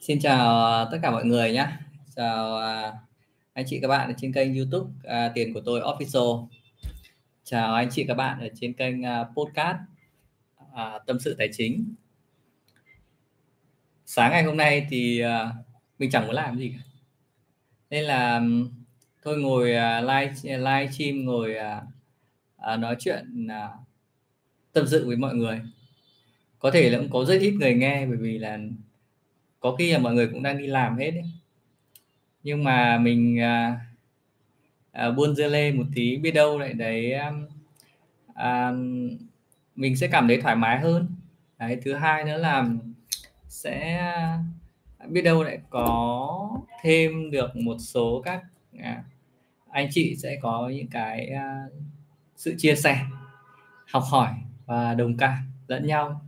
Xin chào ờ, tất cả mọi người nhé. Chào ờ, anh chị các bạn ở trên kênh YouTube à, Tiền của tôi Official. Chào anh chị các bạn ở trên kênh à, podcast à, Tâm sự tài chính. Sáng ngày hôm nay thì à, mình chẳng muốn làm gì cả. Nên là thôi ngồi à, live live stream ngồi à, à, nói chuyện à, tâm sự với mọi người. Có thể là cũng có rất ít người nghe bởi vì là có khi là mọi người cũng đang đi làm hết ấy. nhưng mà mình à, à, buôn dưa lê một tí biết đâu lại đấy à, um, um, mình sẽ cảm thấy thoải mái hơn đấy thứ hai nữa là sẽ à, biết đâu lại có thêm được một số các à, anh chị sẽ có những cái à, sự chia sẻ học hỏi và đồng cảm lẫn nhau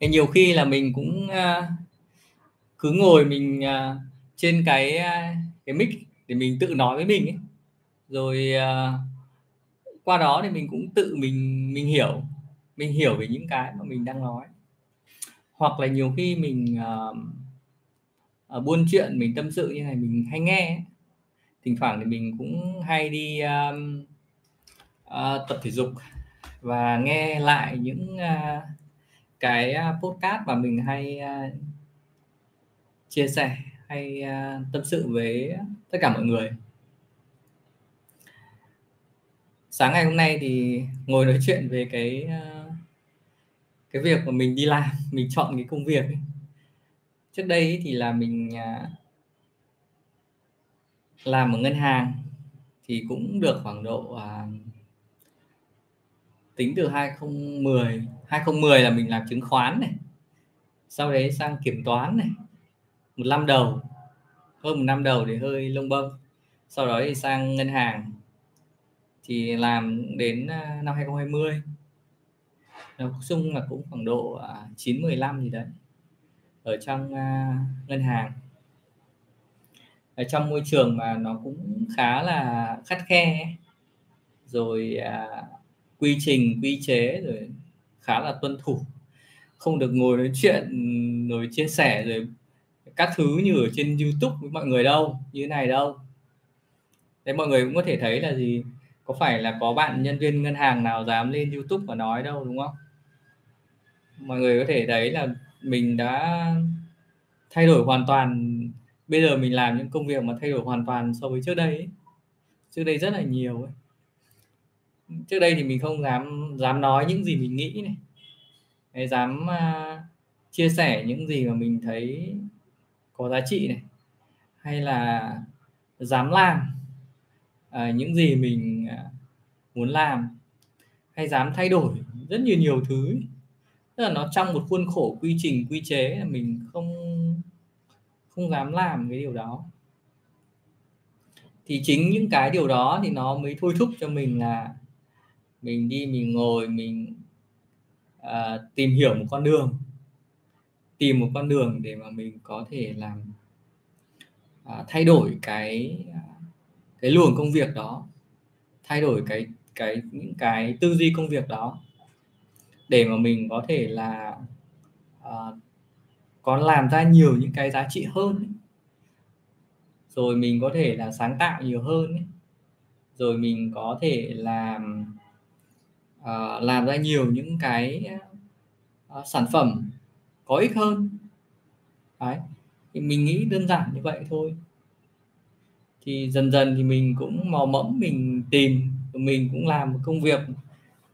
thì nhiều khi là mình cũng uh, cứ ngồi mình uh, trên cái uh, cái mic để mình tự nói với mình ấy. Rồi uh, qua đó thì mình cũng tự mình mình hiểu mình hiểu về những cái mà mình đang nói. Hoặc là nhiều khi mình uh, ở buôn chuyện mình tâm sự như này mình hay nghe thỉnh thoảng thì mình cũng hay đi uh, uh, tập thể dục và nghe lại những uh, cái à, podcast mà mình hay uh, chia sẻ hay uh, tâm sự với tất cả mọi người sáng ngày hôm nay thì ngồi nói chuyện về cái uh, cái việc mà mình đi làm mình chọn cái công việc ấy. trước đây thì là mình uh, làm ở ngân hàng thì cũng được khoảng độ uh, tính từ 2010 2010 là mình làm chứng khoán này sau đấy sang kiểm toán này một năm đầu hơn một năm đầu thì hơi lông bông sau đó thì sang ngân hàng thì làm đến à, năm 2020 nói chung là cũng khoảng độ à, 9 15 gì đấy ở trong uh, ngân hàng. Ở trong môi trường mà nó cũng khá là khắt khe rồi uh, quy trình quy chế rồi khá là tuân thủ. Không được ngồi nói chuyện, rồi chia sẻ, rồi các thứ như ở trên YouTube với mọi người đâu, như thế này đâu. Đấy, mọi người cũng có thể thấy là gì, có phải là có bạn nhân viên ngân hàng nào dám lên YouTube và nói đâu, đúng không? Mọi người có thể thấy là mình đã thay đổi hoàn toàn. Bây giờ mình làm những công việc mà thay đổi hoàn toàn so với trước đây ấy. trước đây rất là nhiều ấy trước đây thì mình không dám dám nói những gì mình nghĩ này. Hay dám uh, chia sẻ những gì mà mình thấy có giá trị này. Hay là dám làm uh, những gì mình uh, muốn làm. Hay dám thay đổi rất nhiều nhiều thứ. Tức là nó trong một khuôn khổ quy trình quy chế là mình không không dám làm cái điều đó. Thì chính những cái điều đó thì nó mới thôi thúc cho mình là mình đi mình ngồi mình à, tìm hiểu một con đường tìm một con đường để mà mình có thể làm à, thay đổi cái à, cái luồng công việc đó thay đổi cái cái những cái tư duy công việc đó để mà mình có thể là à, có làm ra nhiều những cái giá trị hơn ấy. rồi mình có thể là sáng tạo nhiều hơn ấy. rồi mình có thể làm uh, làm ra nhiều những cái uh, sản phẩm có ích hơn. Đấy thì mình nghĩ đơn giản như vậy thôi. Thì dần dần thì mình cũng mò mẫm mình tìm mình cũng làm một công việc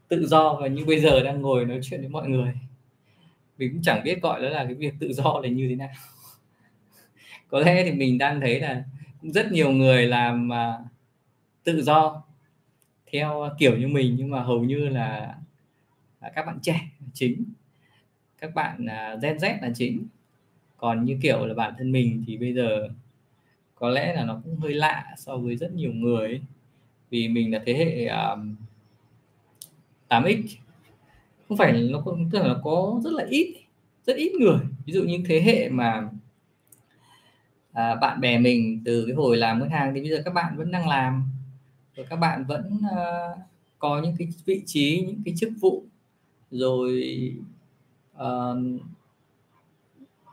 tự do và như bây giờ đang ngồi nói chuyện với mọi người. Mình cũng chẳng biết gọi đó là cái việc tự do là như thế nào. Có lẽ thì mình đang thấy là cũng rất nhiều người làm uh, tự do theo ờ, kiểu như mình nhưng mà hầu như là, à, các bạn trẻ chính. Các bạn à, Gen Z là chính. Còn như kiểu là bản thân mình thì bây giờ có lẽ là nó cũng hơi lạ so với rất nhiều người ấy. vì mình là thế hệ um, 8x không phải nó có, tức là nó có rất là ít rất ít người. Ví dụ như thế hệ mà à, bạn bè mình từ cái hồi làm ngân hàng thì bây giờ các bạn vẫn đang làm rồi các bạn vẫn uh, có những cái vị trí những cái chức vụ rồi uh,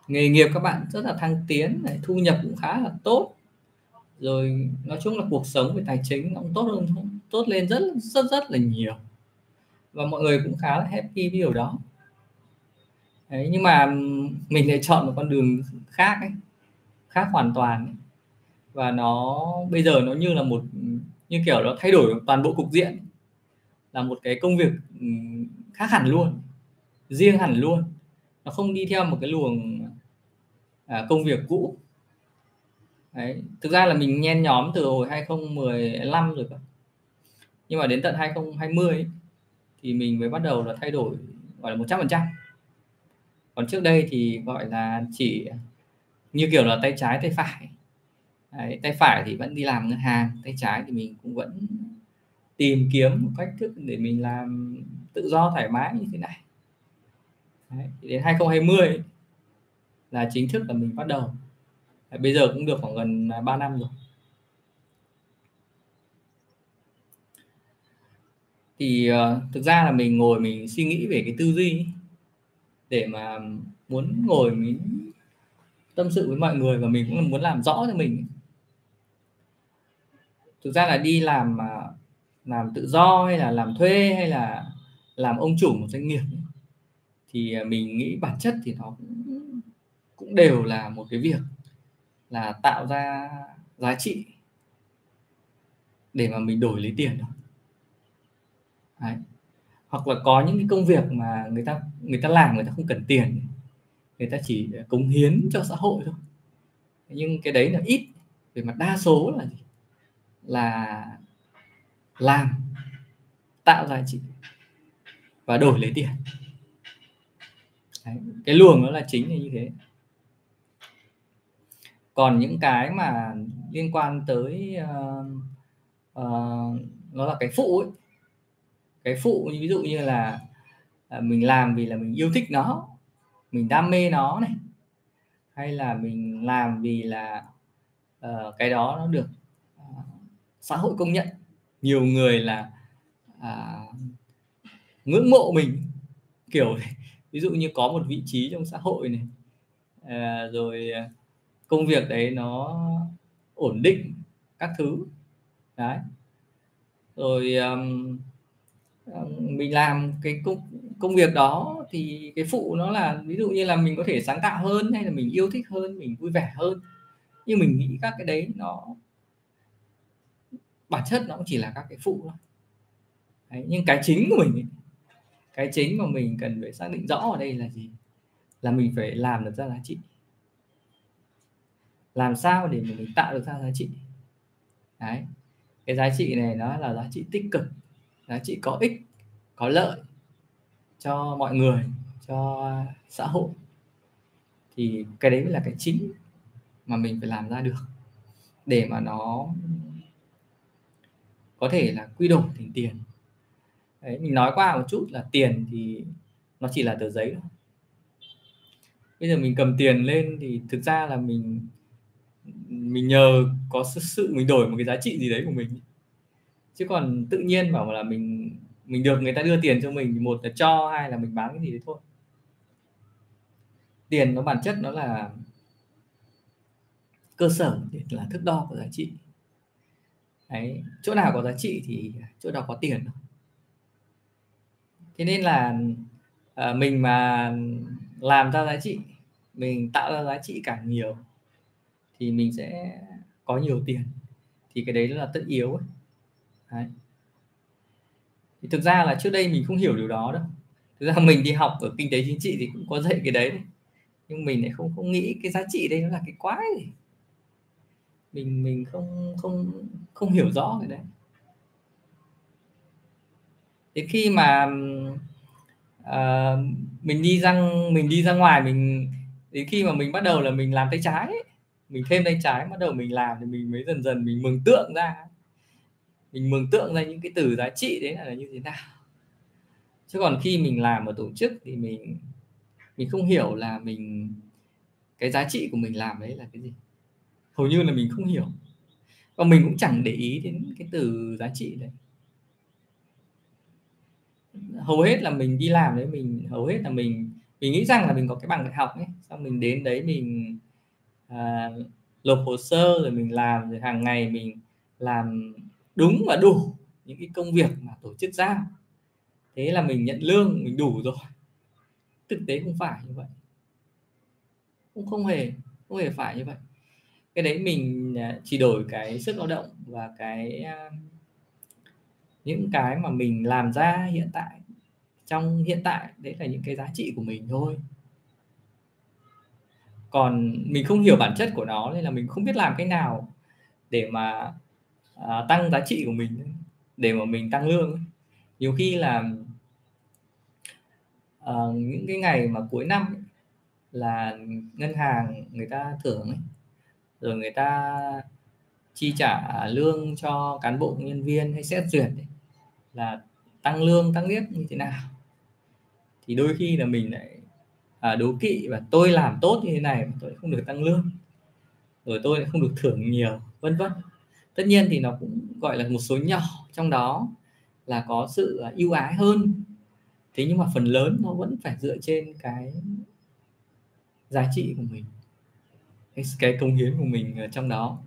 nghề nghiệp các bạn rất là thăng tiến này thu nhập cũng khá là tốt. Rồi nói chung là cuộc sống về tài chính nó cũng tốt hơn tốt lên rất rất rất là nhiều. Và mọi người cũng khá là happy với điều đó. Đấy, nhưng mà mình lại chọn một con đường khác ấy, khác hoàn toàn ấy. và nó bây giờ nó như là một như kiểu nó thay đổi toàn bộ cục diện. Là một cái công việc ừ, khác hẳn luôn riêng hẳn luôn. Nó không đi theo một cái luồng à, công việc cũ. Đấy. thực ra là mình nhen nhóm từ hồi 2015 rồi cơ. Nhưng mà đến tận 2020 ấy, thì mình mới bắt đầu là thay đổi gọi là 100 phần trăm. Còn trước đây thì gọi là chỉ như kiểu là tay trái tay phải. Đấy, tay phải thì vẫn đi làm ngân hàng tay trái thì mình cũng vẫn tìm kiếm một cách thức để mình làm tự do thoải mái như thế này. Đấy, đến 2020 là chính thức là mình bắt đầu. Đấy, bây giờ cũng được khoảng gần à, 3 năm rồi. Thì uh, thực ra là mình ngồi mình suy nghĩ về cái tư duy để mà muốn ngồi mình tâm sự với mọi người và mình cũng muốn làm rõ cho mình thực ra là đi làm mà làm tự do hay là làm thuê hay là làm ông chủ một doanh nghiệp thì à, mình nghĩ bản chất thì nó cũng cũng đều là một cái việc là tạo ra giá trị để mà mình đổi lấy tiền đó. Đấy. hoặc là có những cái công việc mà người ta người ta làm người ta không cần tiền, người ta chỉ cống hiến cho xã hội thôi nhưng cái đấy là ít, về mặt đa số là gì là làm tạo giá trị và đổi lấy tiền. Đấy, cái luồng đó là chính là như thế. Còn những cái mà liên quan tới uh, uh, nó là cái phụ ấy. Cái phụ ví dụ như là uh, mình làm vì là mình yêu thích nó mình đam mê nó này hay là mình làm vì là uh, cái đó nó được xã hội công nhận. Nhiều người là à, ngưỡng mộ mình. Kiểu ví dụ như có một vị trí trong xã hội này à, rồi à, công việc đấy nó ổn định các thứ. Đấy. Rồi um, mình làm cái công công việc đó thì cái phụ nó là ví dụ như là mình có thể sáng tạo hơn hay là mình yêu thích hơn mình vui vẻ hơn. Nhưng mình nghĩ các cái đấy nó bản chất nó cũng chỉ là các cái phụ thôi. Đấy, nhưng cái chính của mình ấy, cái chính mà mình cần phải xác định rõ ở đây là gì? Là mình phải làm được ra giá trị. Làm sao để mình tạo được ra giá trị? Đấy cái giá trị này nó là giá trị tích cực giá trị có ích có lợi cho mọi người cho xã hội. Thì cái đấy mới là cái chính mà mình phải làm ra được để mà nó có thể là quy đổi thành tiền. Đấy, mình nói qua một chút là tiền thì nó chỉ là tờ giấy thôi. Bây giờ mình cầm tiền lên thì thực ra là mình mình nhờ có sự, sự mình đổi một cái giá trị gì đấy của mình. Chứ còn tự nhiên bảo là mình mình được người ta đưa tiền cho mình một là cho hai là mình bán cái gì đấy thôi. Tiền nó bản chất nó là cơ sở để là thước đo của giá trị đấy chỗ nào có giá trị thì chỗ nào có tiền thế nên là à, mình mà làm ra giá trị mình tạo ra giá trị càng nhiều thì mình sẽ có nhiều tiền. Thì cái đấy là tất yếu ấy. Đấy. Thì thực ra là trước đây mình không hiểu điều đó đâu. Thực ra mình đi học ở kinh tế chính trị thì cũng có dạy cái đấy. Nhưng mình lại không không nghĩ cái giá trị đây nó là cái quái gì mình mình không không không hiểu rõ cái đấy. Đến khi mà uh, mình đi ra mình đi ra ngoài mình đến khi mà mình bắt đầu là mình làm tay trái ấy, mình thêm tay trái bắt đầu mình làm thì mình mới dần dần mình mường tượng ra. Mình mường tượng ra những cái từ giá trị đấy là như thế nào. Chứ còn khi mình làm ở tổ chức thì mình mình không hiểu là mình cái giá trị của mình làm đấy là cái gì hầu như là mình không hiểu. Và mình cũng chẳng để ý đến cái từ giá trị đấy. Hầu hết là mình đi làm đấy mình hầu hết là mình mình nghĩ rằng là mình có cái bằng đại học ấy. Xong mình đến đấy mình à, nộp hồ sơ rồi mình làm rồi hàng ngày mình làm đúng và đủ những cái công việc mà tổ chức giao. Thế là mình nhận lương mình đủ rồi. Thực tế không phải như vậy. Cũng không hề không hề phải như vậy cái đấy mình à, chỉ đổi cái sức lao động và cái à, những cái mà mình làm ra hiện tại. Trong hiện tại đấy là những cái giá trị của mình thôi. Còn mình không hiểu bản chất của nó nên là mình không biết làm cái nào để mà à, tăng giá trị của mình để mà mình tăng lương nhiều khi là à, những cái ngày mà cuối năm ấy, là ngân hàng người ta thưởng ấy, rồi người ta chi trả lương cho cán bộ nhân viên hay xét duyệt ấy, là tăng lương tăng biết như thế nào? Thì đôi khi là mình lại à, đố kỵ và tôi làm tốt như thế này mà tôi không được tăng lương rồi tôi lại không được thưởng nhiều vân vân. Tất nhiên thì nó cũng gọi là một số nhỏ trong đó là có sự à, ưu ái hơn. Thế nhưng mà phần lớn nó vẫn phải dựa trên cái giá trị của mình cái, cái công hiến của mình trong đó.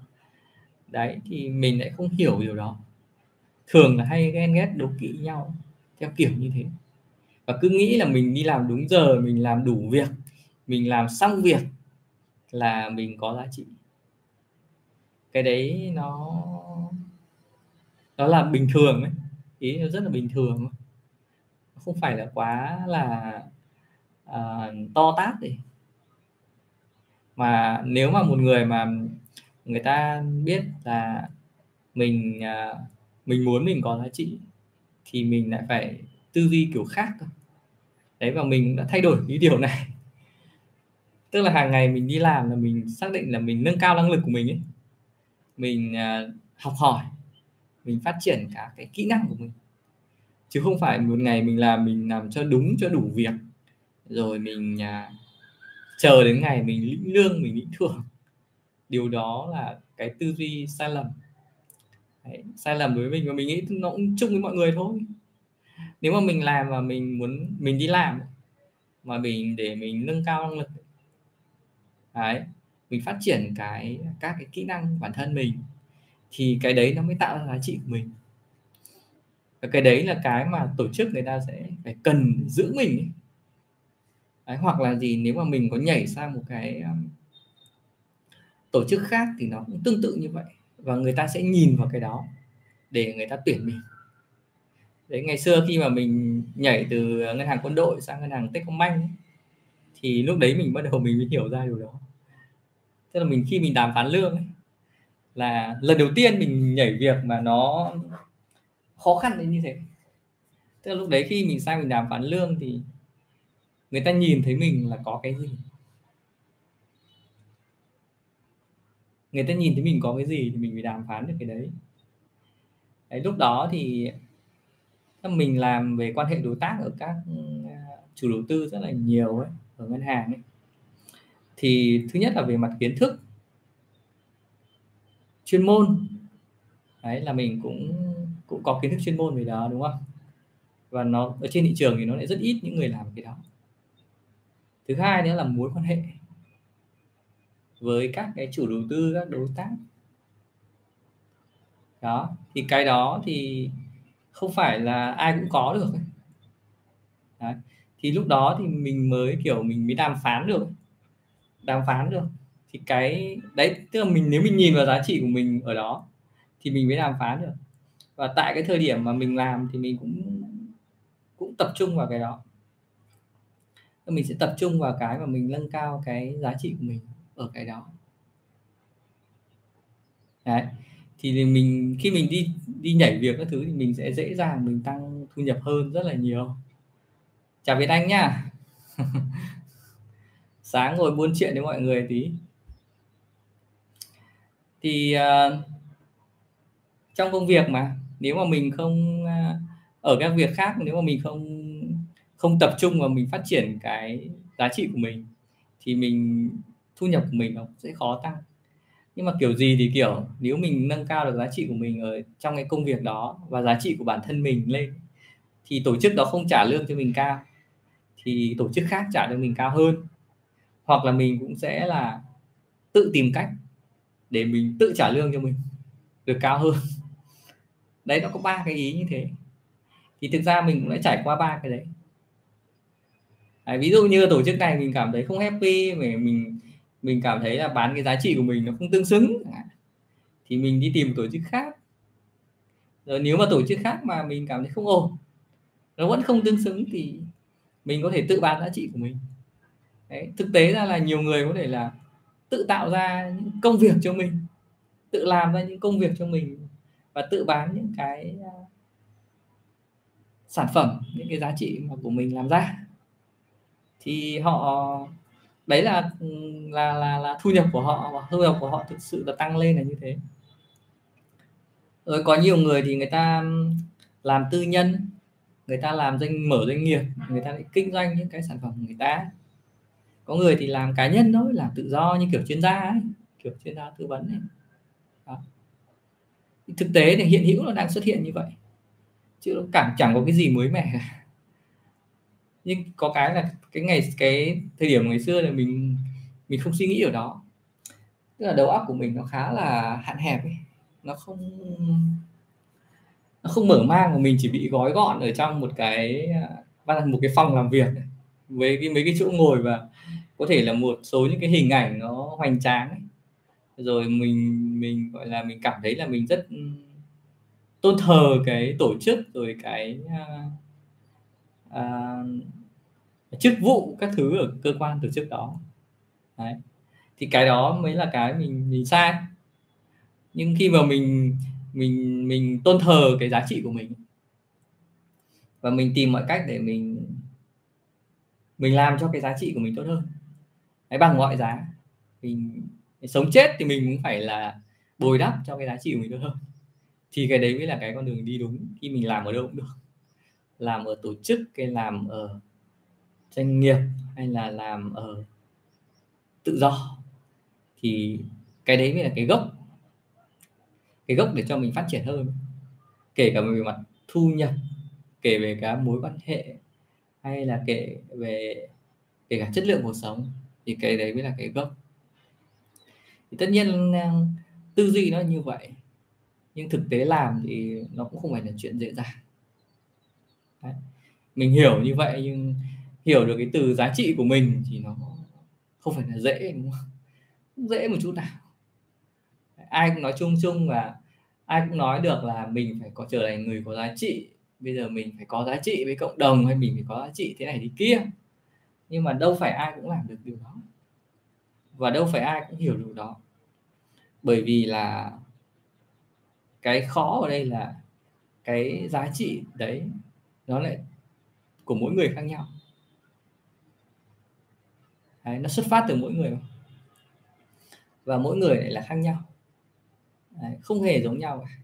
Đấy thì mình lại không hiểu điều đó. Thường là hay ghen ghét đố kỵ nhau theo kiểu như thế. Và cứ nghĩ là mình đi làm đúng giờ mình làm đủ việc mình làm xong việc là mình có giá trị. Cái đấy nó nó là bình thường ấy. Ý nó rất là bình thường không phải là quá là uh, to tát đi mà nếu mà một người mà người ta biết là mình à, mình muốn mình có giá trị thì mình lại phải tư duy kiểu khác đấy, và mình đã thay đổi cái điều này. Tức là hàng ngày mình đi làm là mình xác định là mình nâng cao năng lực của mình ấy. Mình à, học hỏi, mình phát triển cả cái kỹ năng của mình. Chứ không phải một ngày mình làm mình làm cho đúng, cho đủ việc, rồi mình à, chờ đến ngày mình lĩnh lương mình lĩnh thưởng. Điều đó là cái tư duy sai lầm. Đấy, sai lầm đối với mình và mình nghĩ nó cũng chung với mọi người thôi. Nếu mà mình làm và mình muốn mình đi làm mà mình để mình nâng cao năng lực đấy mình phát triển cái các cái kỹ năng bản thân mình thì cái đấy nó mới tạo ra giá trị của mình. Và cái đấy là cái mà tổ chức người ta sẽ phải cần giữ mình ấy. Đấy, hoặc là gì nếu mà mình có nhảy sang một cái um, tổ chức khác thì nó cũng tương tự như vậy. Và người ta sẽ nhìn vào cái đó để người ta tuyển mình. Đấy ngày xưa khi mà mình nhảy từ ngân hàng quân đội sang ngân hàng Techcombank thì lúc đấy mình bắt đầu mình mới hiểu ra điều đó. Tức là mình khi mình đàm phán lương ấy, là lần đầu tiên mình nhảy việc mà nó khó khăn đến như thế. Tức là lúc đấy khi mình sang mình đàm phán lương thì người ta nhìn thấy mình là có cái gì? Người ta nhìn thấy mình có cái gì thì mình phải đàm phán được cái đấy. Đấy, lúc đó thì mình làm về quan hệ đối tác ở các ừ, à, chủ đầu tư rất là nhiều ấy, ở ngân hàng ấy. Thì thứ nhất là về mặt kiến thức. Chuyên môn. Đấy, là mình cũng cũng có kiến thức chuyên môn về đó, đúng không? Và nó, ở trên thị trường thì nó lại rất ít những người làm cái đó thứ hai nữa là mối quan hệ với các cái chủ đầu tư, các đối tác. Đó, thì cái đó thì không phải là ai cũng có được Đấy. thì lúc đó thì mình mới, kiểu, mình mới đàm phán được đàm phán được. Thì cái, đấy, tức là mình, nếu mình nhìn vào giá trị của mình ở đó, thì mình mới đàm phán được. Và tại cái thời điểm mà mình làm thì mình cũng cũng tập trung vào cái đó mình sẽ tập trung vào cái mà mình nâng cao cái giá trị của mình ở cái đó. Đấy thì mình khi mình đi đi nhảy việc các thứ thì mình sẽ dễ dàng mình tăng thu nhập hơn rất là nhiều. Chào Việt Anh nhá. Sáng ngồi buôn chuyện với mọi người tí. Thì uh, trong công việc mà nếu mà mình không uh, ở các việc khác nếu mà mình không không tập trung vào mình phát triển cái giá trị của mình, thì mình, thu nhập của mình nó sẽ khó tăng. Nhưng mà kiểu gì thì kiểu, nếu mình nâng cao được giá trị của mình ở trong cái công việc đó và giá trị của bản thân mình lên, thì tổ chức đó không trả lương cho mình cao, thì tổ chức khác trả cho mình cao hơn. Hoặc là mình cũng sẽ là tự tìm cách để mình tự trả lương cho mình được cao hơn. Đấy, nó có ba cái ý như thế. Thì thực ra mình cũng đã trải qua ba cái đấy đấy, ví dụ như tổ chức này mình cảm thấy không happy mình mình mình cảm thấy là bán cái giá trị của mình nó không tương xứng. Thì mình đi tìm tổ chức khác. Rồi nếu mà tổ chức khác mà mình cảm thấy không ổn nó vẫn không tương xứng thì mình có thể tự bán giá trị của mình. Đấy, thực tế ra là nhiều người có thể là tự tạo ra những công việc cho mình tự làm ra những công việc cho mình và tự bán những cái à, sản phẩm những cái giá trị mà của mình làm ra thì họ, đấy là là là là thu nhập của họ và thu nhập của họ thực sự là tăng lên là như thế rồi có nhiều người thì người ta làm tư nhân, người ta làm doanh, mở doanh nghiệp, người ta lại kinh doanh những cái sản phẩm của người ta có người thì làm cá nhân thôi, làm tự do như kiểu chuyên gia ấy, kiểu chuyên gia tư vấn ấy. Đó. thực tế thì hiện hữu nó đang xuất hiện như vậy, chứ nó cảm, chẳng có cái gì mới mẻ cả nhưng có cái là cái ngày, cái thời điểm ngày xưa là mình mình không suy nghĩ ở đó tức là đầu óc của mình nó khá là hạn hẹp ấy nó không nó không mở mang mà mình chỉ bị gói gọn ở trong một cái à, một cái phòng làm việc với cái, mấy cái chỗ ngồi và có thể là một số những cái hình ảnh nó hoành tráng ấy. rồi mình mình, gọi là, mình cảm thấy là mình rất ừ, tôn thờ cái tổ chức, rồi cái à, uh, chức vụ các thứ ở cơ quan tổ chức đó. Đấy. thì cái đó mới là cái mình mình sai. Nhưng khi mà mình mình mình tôn thờ cái giá trị của mình và mình tìm mọi cách để mình mình làm cho cái giá trị của mình tốt hơn Đấy, bằng mọi giá mình, mình sống chết thì mình cũng phải là bồi đắp cho cái giá trị của mình tốt hơn. Thì cái đấy mới là cái con đường đi đúng. Khi mình làm ở đâu cũng được làm ở tổ chức hay làm ở doanh nghiệp hay là làm ở tự do, thì cái đấy mới là cái gốc. Cái gốc để cho mình phát triển hơn. Kể cả về mặt thu nhập, kể về cái mối quan hệ, hay là kể về, kể cả chất lượng cuộc sống, thì cái đấy mới là cái gốc. Thì tất nhiên tư duy nó như vậy, nhưng thực tế làm thì nó cũng không phải là chuyện dễ dàng đấy. mình hiểu như vậy nhưng hiểu được cái từ giá trị của mình thì nó không phải là dễ, đúng không? không dễ một chút nào. Ai cũng nói chung chung và ai cũng nói được là mình phải có trở thành người có giá trị. Bây giờ mình phải có giá trị với cộng đồng hay mình phải có giá trị thế này thì kia. Nhưng mà đâu phải ai cũng làm được điều đó. Và đâu phải ai cũng hiểu được đó. Bởi vì là cái khó ở đây là cái giá trị đấy nó lại của mỗi người khác nhau. Đấy, nó xuất phát từ mỗi người và mỗi người lại là khác nhau. Đấy, không hề giống nhau cả.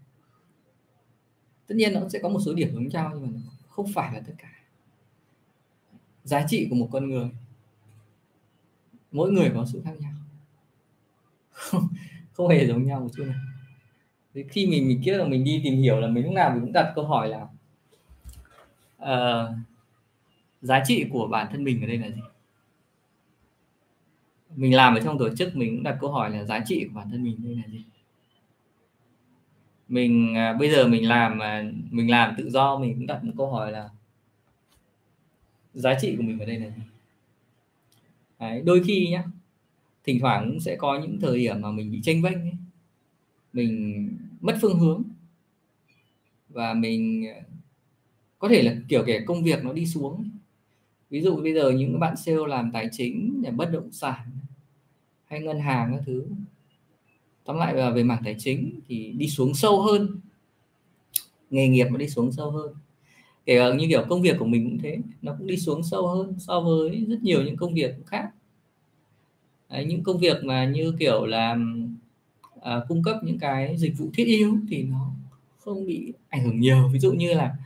Tất nhiên nó sẽ có một số điểm giống nhau nhưng mà không phải là tất cả. Giá trị của một con người mỗi người có sự khác nhau. Không, không hề giống nhau một chút nào. Thì khi mình mình kia là mình đi tìm hiểu là mình lúc nào mình cũng đặt câu hỏi là uh, giá trị của bản thân mình ở đây là gì? Mình làm ở trong tổ chức mình cũng đặt câu hỏi là giá trị của bản thân mình đây là gì? Mình à, bây giờ mình làm mà mình làm tự do mình cũng đặt một câu hỏi là giá trị của mình ở đây là gì? Đấy, đôi khi nhá thỉnh thoảng cũng sẽ có những thời điểm mà mình bị tranh vênh ấy. mình mất phương hướng và mình à, có thể là kiểu kể công việc nó đi xuống ví dụ bây giờ những bạn sale làm tài chính để bất động sản hay ngân hàng các thứ. Tóm lại là về mảng tài chính thì đi xuống sâu hơn. Nghề nghiệp nó đi xuống sâu hơn. Kể cả như kiểu công việc của mình cũng thế nó cũng đi xuống sâu hơn so với rất nhiều những công việc khác. Đấy, những công việc mà như kiểu là à, cung cấp những cái dịch vụ thiết yếu thì nó không bị ảnh hưởng nhiều. Ví dụ như là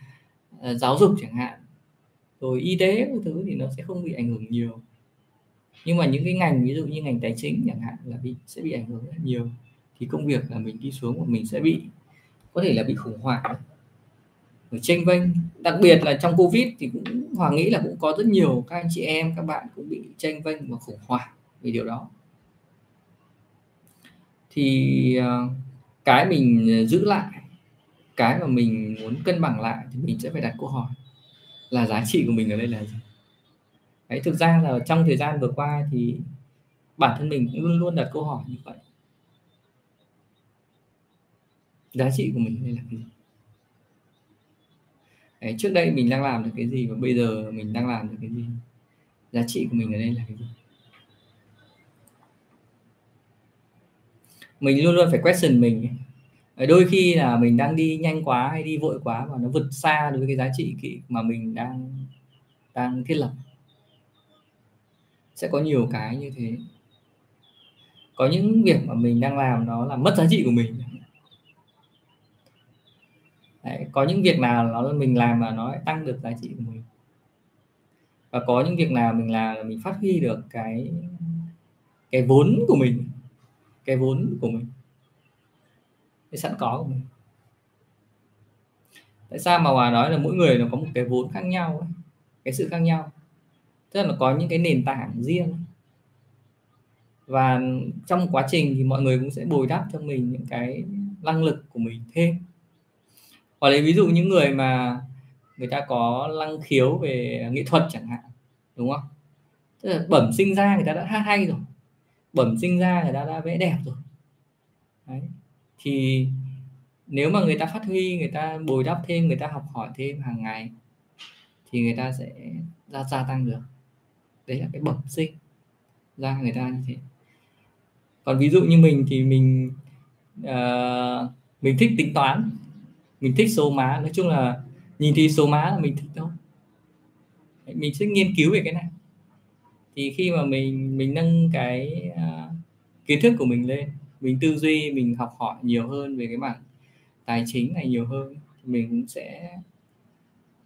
Ờ, giáo dục chẳng hạn. Rồi y tế các thứ thì nó sẽ không bị ảnh hưởng nhiều. Nhưng mà những cái ngành, ví dụ như ngành tài chính chẳng hạn là bị, sẽ bị ảnh hưởng rất nhiều. Thì công việc là mình đi xuống của mình sẽ bị, có thể là bị khủng hoảng. Rồi tranh vênh đặc biệt là trong covid thì cũng, hoàng nghĩ là cũng có rất nhiều các anh chị em, các bạn cũng bị tranh vênh và khủng hoảng vì điều đó. Thì ờ, cái mình giữ lại cái mà mình muốn cân bằng lại thì mình sẽ phải đặt câu hỏi là giá trị của mình ở đây là gì? Đấy thực ra là trong thời gian vừa qua thì bản thân mình cũng luôn luôn đặt câu hỏi như vậy. Giá trị của mình đây là cái gì? Đấy, trước đây mình đang làm được cái gì và bây giờ mình đang làm được cái gì? Giá trị của mình ở đây là cái gì? Mình luôn luôn phải question mình đôi khi là mình đang đi nhanh quá hay đi vội quá và nó vượt xa đối với cái giá trị mà mình đang đang thiết lập. Sẽ có nhiều cái như thế. Có những việc mà mình đang làm nó là mất giá trị của mình. Đấy, có những việc nào nó là mình làm mà nó tăng được giá trị của mình. Và có những việc nào mình làm là mình phát huy được cái cái vốn của mình cái vốn của mình cái sẵn có của mình. Tại sao mà hòa nói là mỗi người nó có một cái vốn khác nhau ấy, cái sự khác nhau? Tức là nó có những cái nền tảng riêng. Và trong quá trình thì mọi người cũng sẽ bồi đắp cho mình những cái năng lực của mình thêm. Hoặc lấy ví dụ những người mà người ta có năng khiếu về nghệ thuật chẳng hạn đúng không? Tức là bẩm sinh ra người ta đã hát hay rồi bẩm sinh ra người ta đã vẽ đẹp rồi. Đấy thì nếu mà người ta phát huy người ta bồi đắp thêm người ta học hỏi thêm hàng ngày thì người ta sẽ gia gia tăng được. Đấy là cái bẩm sinh ra người ta như thế. Còn ví dụ như mình thì mình uh, mình thích tính toán mình thích số má. Nói chung là nhìn thì số má là mình thích thôi. Mình sẽ nghiên cứu về cái này. Thì khi mà mình mình nâng cái uh, kiến thức của mình lên mình tư duy mình học hỏi nhiều hơn về cái mảng tài chính này nhiều hơn mình cũng sẽ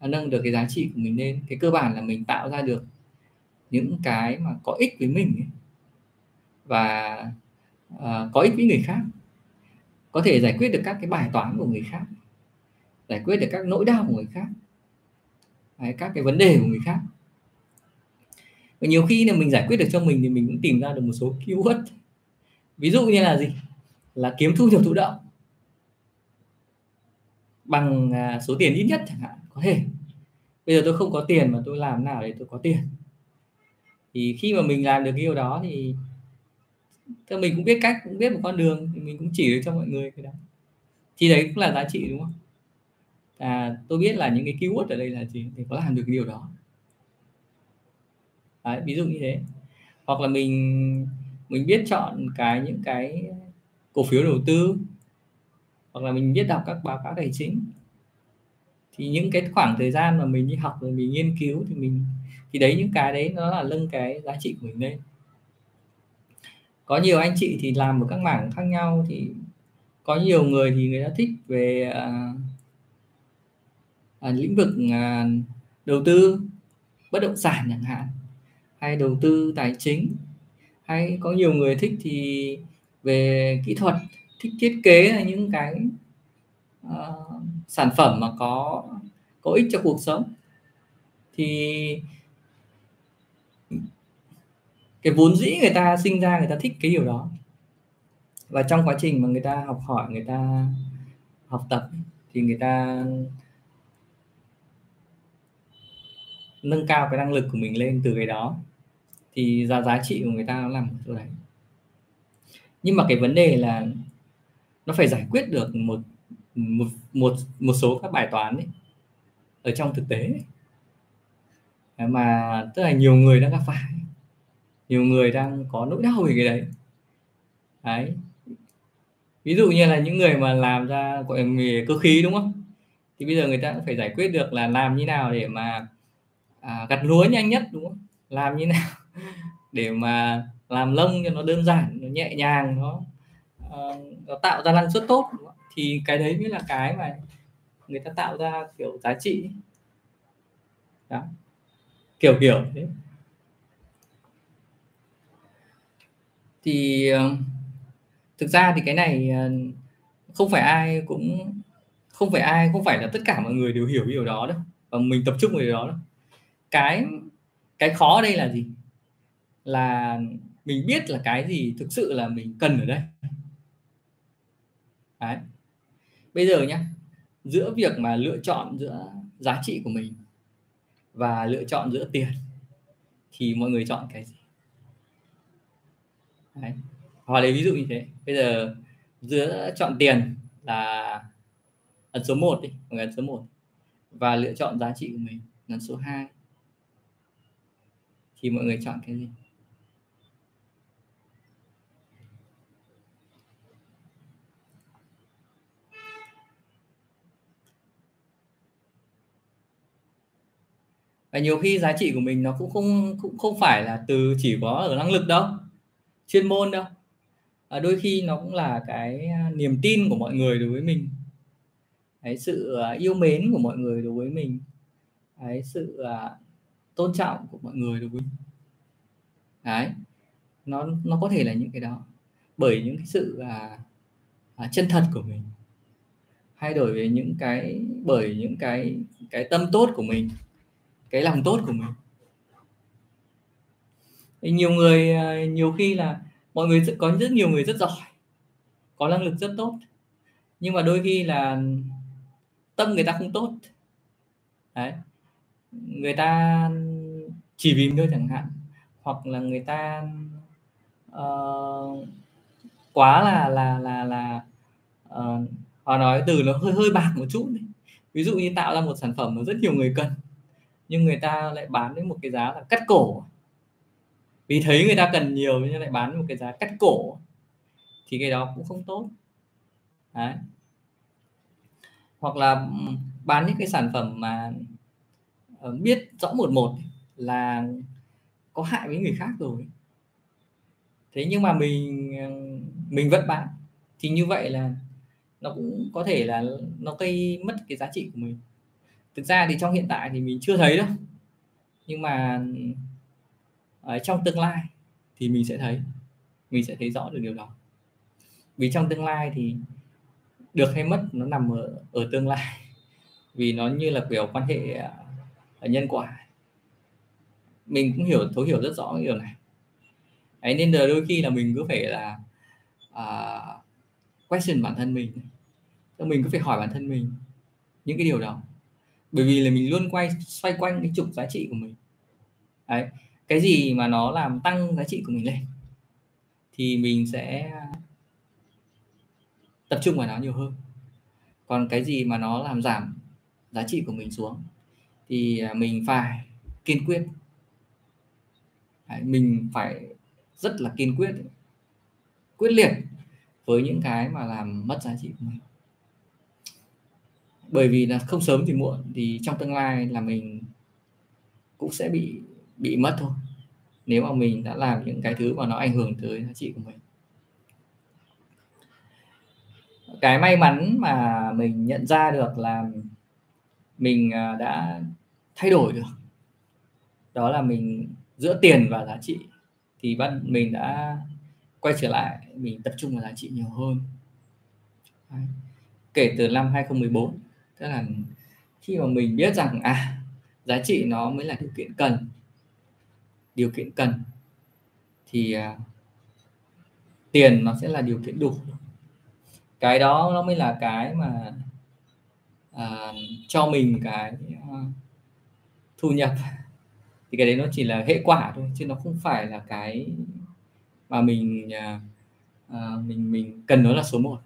nâng được cái giá trị của mình lên cái cơ bản là mình tạo ra được những cái mà có ích với mình ấy. và uh, có ích với người khác có thể giải quyết được các cái bài toán của người khác giải quyết được các nỗi đau của người khác Đấy, các cái vấn đề của người khác và nhiều khi là mình giải quyết được cho mình thì mình cũng tìm ra được một số keyword ví dụ như là gì? Là kiếm thu nhập thụ động. Bằng à, số tiền ít nhất chẳng hạn có thể. Bây giờ tôi không có tiền mà tôi làm nào để tôi có tiền. Thì khi mà mình làm được cái điều đó thì thì mình cũng biết cách cũng biết một con đường thì mình cũng chỉ được cho mọi người cái đó. Thì đấy cũng là giá trị đúng không? À, tôi biết là những cái keyword ở đây là gì để có làm được cái điều đó. Đấy, ví dụ như thế. Hoặc là mình mình biết chọn cái những cái cổ phiếu đầu tư hoặc là mình biết đọc các báo cáo tài chính. Thì những cái khoảng thời gian mà mình đi học rồi mình nghiên cứu thì mình thì đấy những cái đấy nó là nâng cái giá trị của mình lên. Có nhiều anh chị thì làm ở các mảng khác nhau thì có nhiều người thì người ta thích về uh, à, lĩnh vực à, đầu tư bất động sản chẳng hạn hay đầu tư tài chính hay có nhiều người thích thì về kỹ thuật thích thiết kế là những cái uh, sản phẩm mà có có ích cho cuộc sống. Thì cái vốn dĩ người ta sinh ra người ta thích cái điều đó. Và trong quá trình mà người ta học hỏi người ta học tập thì người ta nâng cao cái năng lực của mình lên từ cái đó thì giá giá trị của người ta nó nằm ở chỗ đấy. Nhưng mà cái vấn đề là nó phải giải quyết được một một một một số các bài toán ấy, ở trong thực tế ấy. mà tức là nhiều người đang gặp phải nhiều người đang có nỗi đau về cái đấy. Đấy. Ví dụ như là những người mà làm ra gọi là nghề cơ khí đúng không? Thì bây giờ người ta cũng phải giải quyết được là làm như nào để mà à, gặt lúa nhanh nhất đúng không? Làm như nào để mà làm lông cho nó đơn giản nó nhẹ nhàng nó uh, nó tạo ra năng suất tốt thì cái đấy mới là cái mà người ta tạo ra kiểu giá trị đó. Kiểu kiểu thế. Thì uh, thực ra thì cái này uh, không phải ai cũng không phải ai không phải là tất cả mọi người đều hiểu điều đó đâu. Và mình tập trung vào điều đó đâu. Cái cái khó ở đây là gì? Là mình biết là cái gì thực sự là mình cần ở đây Đấy. bây giờ nhá, giữa việc mà lựa chọn giữa giá trị của mình và lựa chọn giữa tiền thì mọi người chọn cái gì Đấy. hoặc lấy ví dụ như thế, bây giờ giữa chọn tiền là ấn số 1 đi, mọi người ấn số 1 và lựa chọn giá trị của mình ấn số 2 thì mọi người chọn cái gì và nhiều khi giá trị của mình nó cũng không cũng không phải là từ chỉ có ở năng lực đâu chuyên môn đâu. À, đôi khi nó cũng là cái à, niềm tin của mọi người đối với mình. Cái sự à, yêu mến của mọi người đối với mình. Cái sự à, tôn trọng của mọi người đối với mình. Đấy nó nó có thể là những cái đó. Bởi những cái sự à, à, chân thật của mình. Hay đổi về những cái bởi những cái cái tâm tốt của mình cái lòng tốt của mình. Nhiều người ờ, nhiều khi là mọi người có rất nhiều người rất giỏi có năng lực rất tốt nhưng mà đôi khi là tâm người ta không tốt. Đấy. Người ta chỉ vì thôi chẳng hạn hoặc là người ta uh, quá là là là là uh, họ nói từ nó hơi hơi bạc một chút đấy. ví dụ như tạo ra một sản phẩm mà rất nhiều người cần nhưng người ta lại bán với một cái giá là cắt cổ. Vì thấy người ta cần nhiều nhưng lại bán một cái giá cắt cổ. Thì cái đó cũng không tốt. Đấy. hoặc là bán những cái sản phẩm mà ờ, biết rõ một một là có hại với người khác rồi. Thế nhưng mà mình ờ, mình vẫn bán. Thì như vậy là nó cũng có thể là nó gây mất cái giá trị của mình thực ra thì trong hiện tại thì mình chưa thấy đâu. Nhưng mà ở trong tương lai thì mình sẽ thấy. Mình sẽ thấy rõ được điều đó. Vì trong tương lai thì được hay mất nó nằm ở ở tương lai. Vì nó như là kiểu quan hệ ở nhân quả. Mình cũng hiểu thấu hiểu rất rõ cái điều này. Ấy nên là đôi khi là mình cứ phải là uh, question bản thân mình. Mình cứ phải hỏi bản thân mình những cái điều đó bởi vì là mình luôn quay xoay quanh cái trục giá trị của mình. Đấy cái gì mà nó làm tăng giá trị của mình lên thì mình sẽ tập trung vào nó nhiều hơn. Còn cái gì mà nó làm giảm giá trị của mình xuống thì à, mình phải kiên quyết. Đấy, mình phải rất là kiên quyết quyết liệt với những cái mà làm mất giá trị của mình bởi vì là không sớm thì muộn, thì trong tương lai là mình cũng sẽ bị bị mất thôi. Nếu mà mình đã làm những cái thứ mà nó ảnh hưởng tới giá trị của mình. Cái may mắn mà mình nhận ra được là mình à, đã thay đổi được, đó là mình, giữa tiền và giá trị, thì bắt mình đã quay trở lại, mình tập trung vào giá trị nhiều hơn. Đấy. kể từ năm 2014 tức là khi mà mình biết rằng à giá trị nó mới là điều kiện cần điều kiện cần thì uh, tiền nó sẽ là điều kiện đủ. Cái đó nó mới là cái mà uh, cho mình cái uh, thu nhập. Thì cái đấy nó chỉ là hệ quả thôi chứ nó không phải là cái mà mình uh, mình mình cần nó là số 1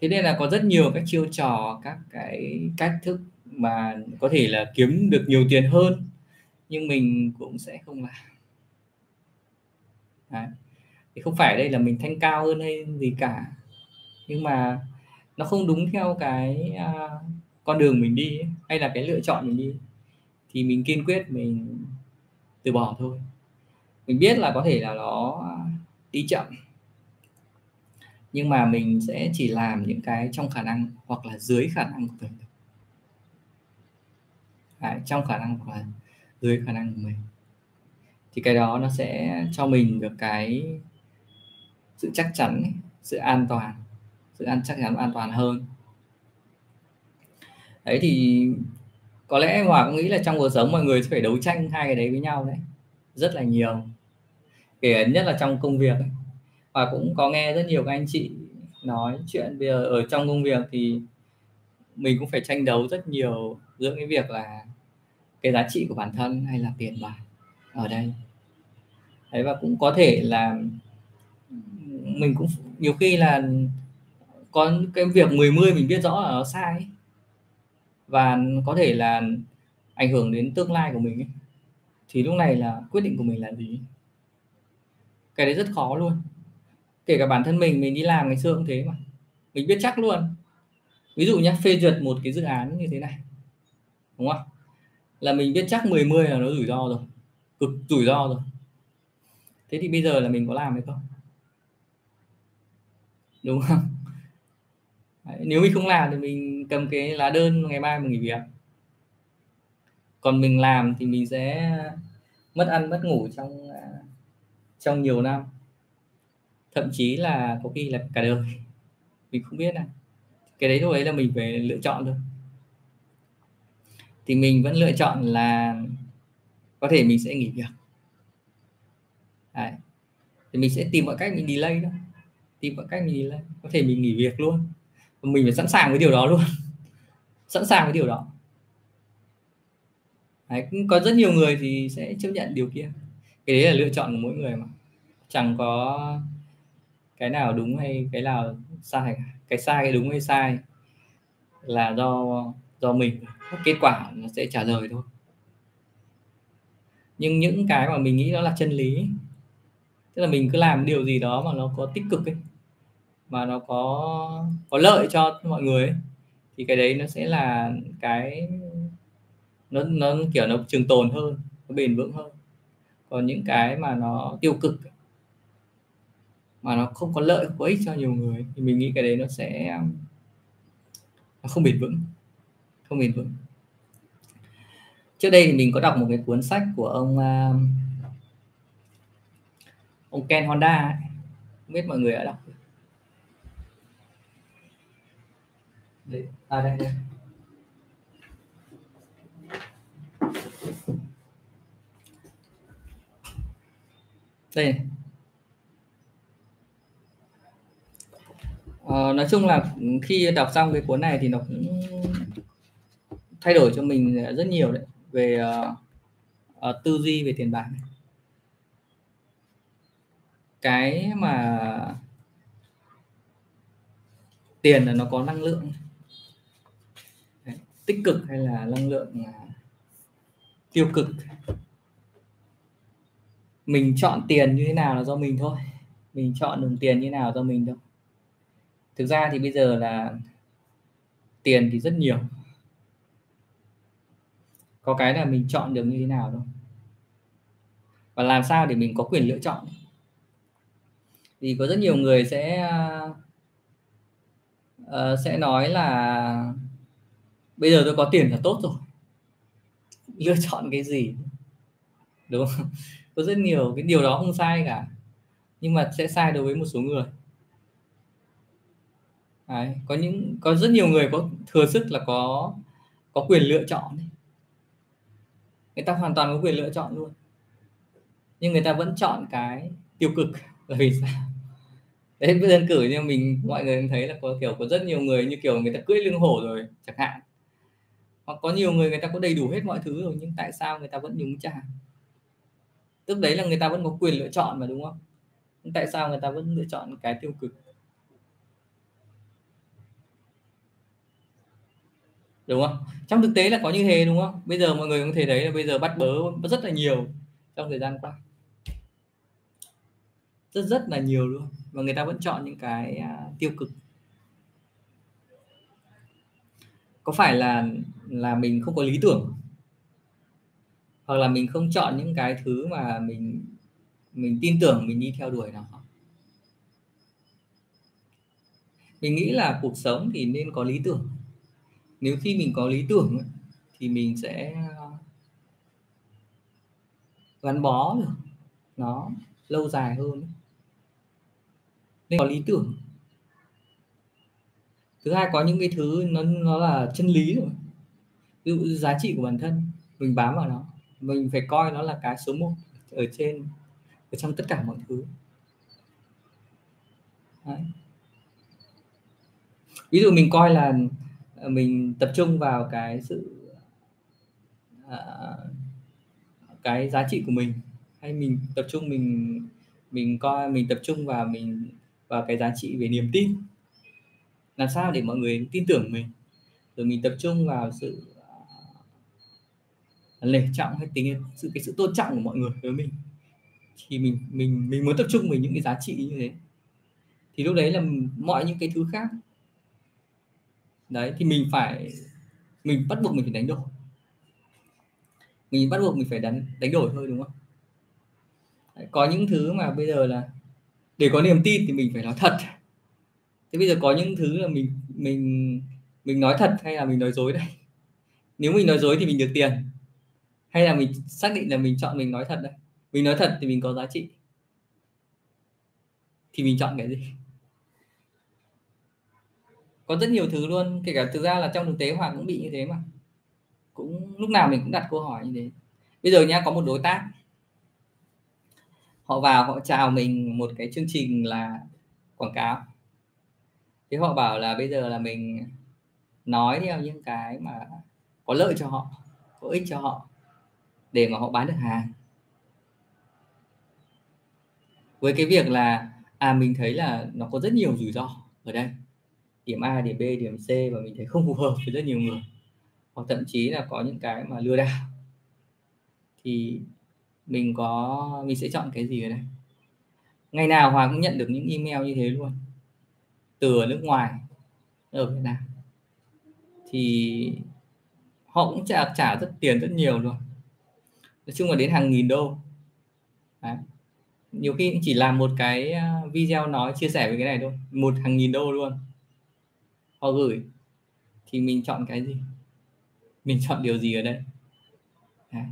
thế nên là có rất nhiều các chiêu trò các cái cách thức mà có thể là kiếm được nhiều tiền hơn nhưng mình cũng sẽ không làm. Đấy. thì không phải đây là mình thanh cao hơn hay gì cả nhưng mà nó không đúng theo cái uh, con đường mình đi ấy, hay là cái lựa chọn mình đi. Thì mình kiên quyết mình từ bỏ thôi. Mình biết là có thể là nó đi chậm nhưng mà mình sẽ chỉ làm những cái trong khả năng hoặc là dưới khả năng của mình à, trong khả năng hoặc là dưới khả năng của mình. Thì cái đó nó sẽ cho mình được cái sự chắc chắn sự an toàn sự an chắc chắn an toàn hơn. Đấy thì có lẽ hòa cũng nghĩ là trong cuộc sống mọi người sẽ phải đấu tranh hai cái đấy với nhau đấy rất là nhiều. Kể nhất là trong công việc ấy và cũng có nghe rất nhiều các anh chị nói chuyện bây giờ ở trong công việc thì mình cũng phải tranh đấu rất nhiều giữa cái việc là cái giá trị của bản thân hay là tiền bạc ở đây đấy, và cũng có thể là mình cũng nhiều khi là có cái việc 10 mươi mình biết rõ là nó sai ấy. và có thể là ảnh hưởng đến tương lai của mình ấy. thì lúc này là quyết định của mình là gì cái đấy rất khó luôn kể cả bản thân mình mình đi làm ngày xưa cũng thế mà. Mình biết chắc luôn. Ví dụ nhé phê duyệt một cái dự án như thế này đúng không? Là mình biết chắc 10 mươi là nó rủi ro rồi cực rủi ro rồi. Thế thì bây giờ là mình có làm hay không? Đúng không? Đấy, nếu mình không làm thì mình cầm cái lá đơn ngày mai mình nghỉ việc. Còn mình làm thì mình sẽ mất ăn mất ngủ trong à, trong nhiều năm thậm chí là có khi là cả đời. Mình không biết này cái đấy thôi đấy là mình phải lựa chọn thôi. Thì mình vẫn lựa chọn là có thể mình sẽ nghỉ việc. Đấy. thì mình sẽ tìm mọi cách mình delay đó tìm mọi cách mình delay. Có thể mình nghỉ việc luôn. Và mình phải sẵn sàng với điều đó luôn. Sẵn sàng với điều đó. Đấy, có rất nhiều người thì sẽ chấp nhận điều kia. Cái đấy là lựa chọn của mỗi người mà. Chẳng có cái nào đúng hay cái nào sai cái sai cái đúng hay sai là do do mình. Kết quả nó sẽ trả lời thôi. Nhưng những cái mà mình nghĩ đó là chân lý tức là mình cứ làm điều gì đó mà nó có tích cực ấy mà nó có có lợi cho mọi người ấy, thì cái đấy nó sẽ là cái nó nó kiểu nó trường tồn hơn nó bền vững hơn. Còn những cái mà nó tiêu cực mà nó không có lợi có ích cho nhiều người thì mình nghĩ cái đấy nó sẽ um, nó không bền vững không bền vững trước đây thì mình có đọc một cái cuốn sách của ông um, ông Ken Honda ấy. không biết mọi người đã đọc đấy à đây, đây. đây này. Ờ, nói chung là khi đọc xong cái cuốn này thì nó cũng thay đổi cho mình rất nhiều đấy về uh, uh, tư duy về tiền bạc này. cái mà tiền là nó có năng lượng đấy, tích cực hay là năng lượng uh, tiêu cực. Mình chọn tiền như thế nào là do mình thôi. Mình chọn đồng tiền như nào do mình thôi thực ra thì bây giờ là tiền thì rất nhiều. Có cái là mình chọn được như thế nào đâu và làm sao để mình có quyền lựa chọn? Thì có rất nhiều người sẽ uh, sẽ nói là bây giờ tôi có tiền là tốt rồi. Lựa chọn cái gì? Đúng không? Có rất nhiều cái điều đó không sai cả. Nhưng mà sẽ sai đối với một số người. Đấy, có những có rất nhiều người có thừa sức là có có quyền lựa chọn người ta hoàn toàn có quyền lựa chọn luôn. Nhưng người ta vẫn chọn cái tiêu cực là vì sao? Đấy đơn cử như mình mọi người thấy là có kiểu có rất nhiều người như kiểu người ta cưỡi lưng hổ rồi chẳng hạn. Hoặc có nhiều người người ta có đầy đủ hết mọi thứ rồi nhưng tại sao người ta vẫn nhúng chàm? Tức đấy là người ta vẫn có quyền lựa chọn mà đúng không? Tại sao người ta vẫn lựa chọn cái tiêu cực? Đúng không? Trong thực tế là có như thế đúng không? Bây giờ mọi người cũng thể thấy là bây giờ bắt bớ rất là nhiều trong thời gian qua. Rất rất là nhiều luôn. Và người ta vẫn chọn những cái uh, tiêu cực. Có phải là là mình không có lý tưởng? Hoặc là mình không chọn những cái thứ mà mình mình tin tưởng mình đi theo đuổi nó mình nghĩ là cuộc sống thì nên có lý tưởng nếu khi mình có lý tưởng thì mình sẽ ờ, gắn bó được nó lâu dài hơn nên có lý tưởng. Thứ hai, có những cái thứ nó nó là chân lý rồi ví dụ giá trị của bản thân, mình bám vào nó, mình phải coi nó là cái số 1 ở trên, ở trong tất cả mọi thứ. Đấy. ví dụ mình coi là Ờ, mình tập trung vào cái sự uh, cái giá trị của mình. Hay mình tập trung mình mình coi mình tập trung vào mình vào cái giá trị về niềm tin. Làm sao để mọi người tin tưởng mình? Rồi mình tập trung vào sự ờ, lề trọng hay tính sự cái sự tôn trọng của mọi người với mình. Thì mình mình mình muốn tập trung về những cái giá trị như thế. Thì lúc đấy là mọi những cái thứ khác đấy thì mình phải mình bắt buộc mình phải đánh đổi. Mình bắt buộc mình phải đánh đánh đổi thôi đúng không? Đấy, có những thứ mà bây giờ là để có niềm tin thì mình phải nói thật. Thế bây giờ có những thứ là mình mình mình nói thật hay là mình nói dối đây? Nếu mình nói dối thì mình được tiền. Hay là mình xác định là mình chọn mình nói thật đây? Mình nói thật thì mình có giá trị. Thì mình chọn cái gì? Có rất nhiều thứ luôn, kể cả thực ra là trong thực tế hoàng cũng bị như thế mà. Cũng lúc nào mình cũng đặt câu hỏi như thế. Bây giờ nhá, có một đối tác. Họ vào, họ chào mình một cái chương trình là quảng cáo. Thế họ bảo là bây giờ là mình nói theo những cái mà có lợi cho họ, có ích cho họ để mà họ bán được hàng. Với cái việc là à mình thấy là nó có rất nhiều rủi ro ở đây điểm A, điểm B, điểm C và mình thấy không phù hợp với rất nhiều người. Hoặc thậm chí là có những cái mà lừa đảo. Thì mình có, mình sẽ chọn cái gì ở đây? Ngày nào Hoàng cũng nhận được những email như thế luôn. Từ ở nước ngoài, ở Việt Nam. Thì họ cũng trả trả rất, tiền rất nhiều luôn. Nói chung là đến hàng nghìn đô. Đấy. nhiều khi chỉ làm một cái à, video nói, chia sẻ về cái này thôi. Một hàng nghìn đô luôn họ gửi. Thì mình chọn cái gì? Mình chọn điều gì ở đây? À.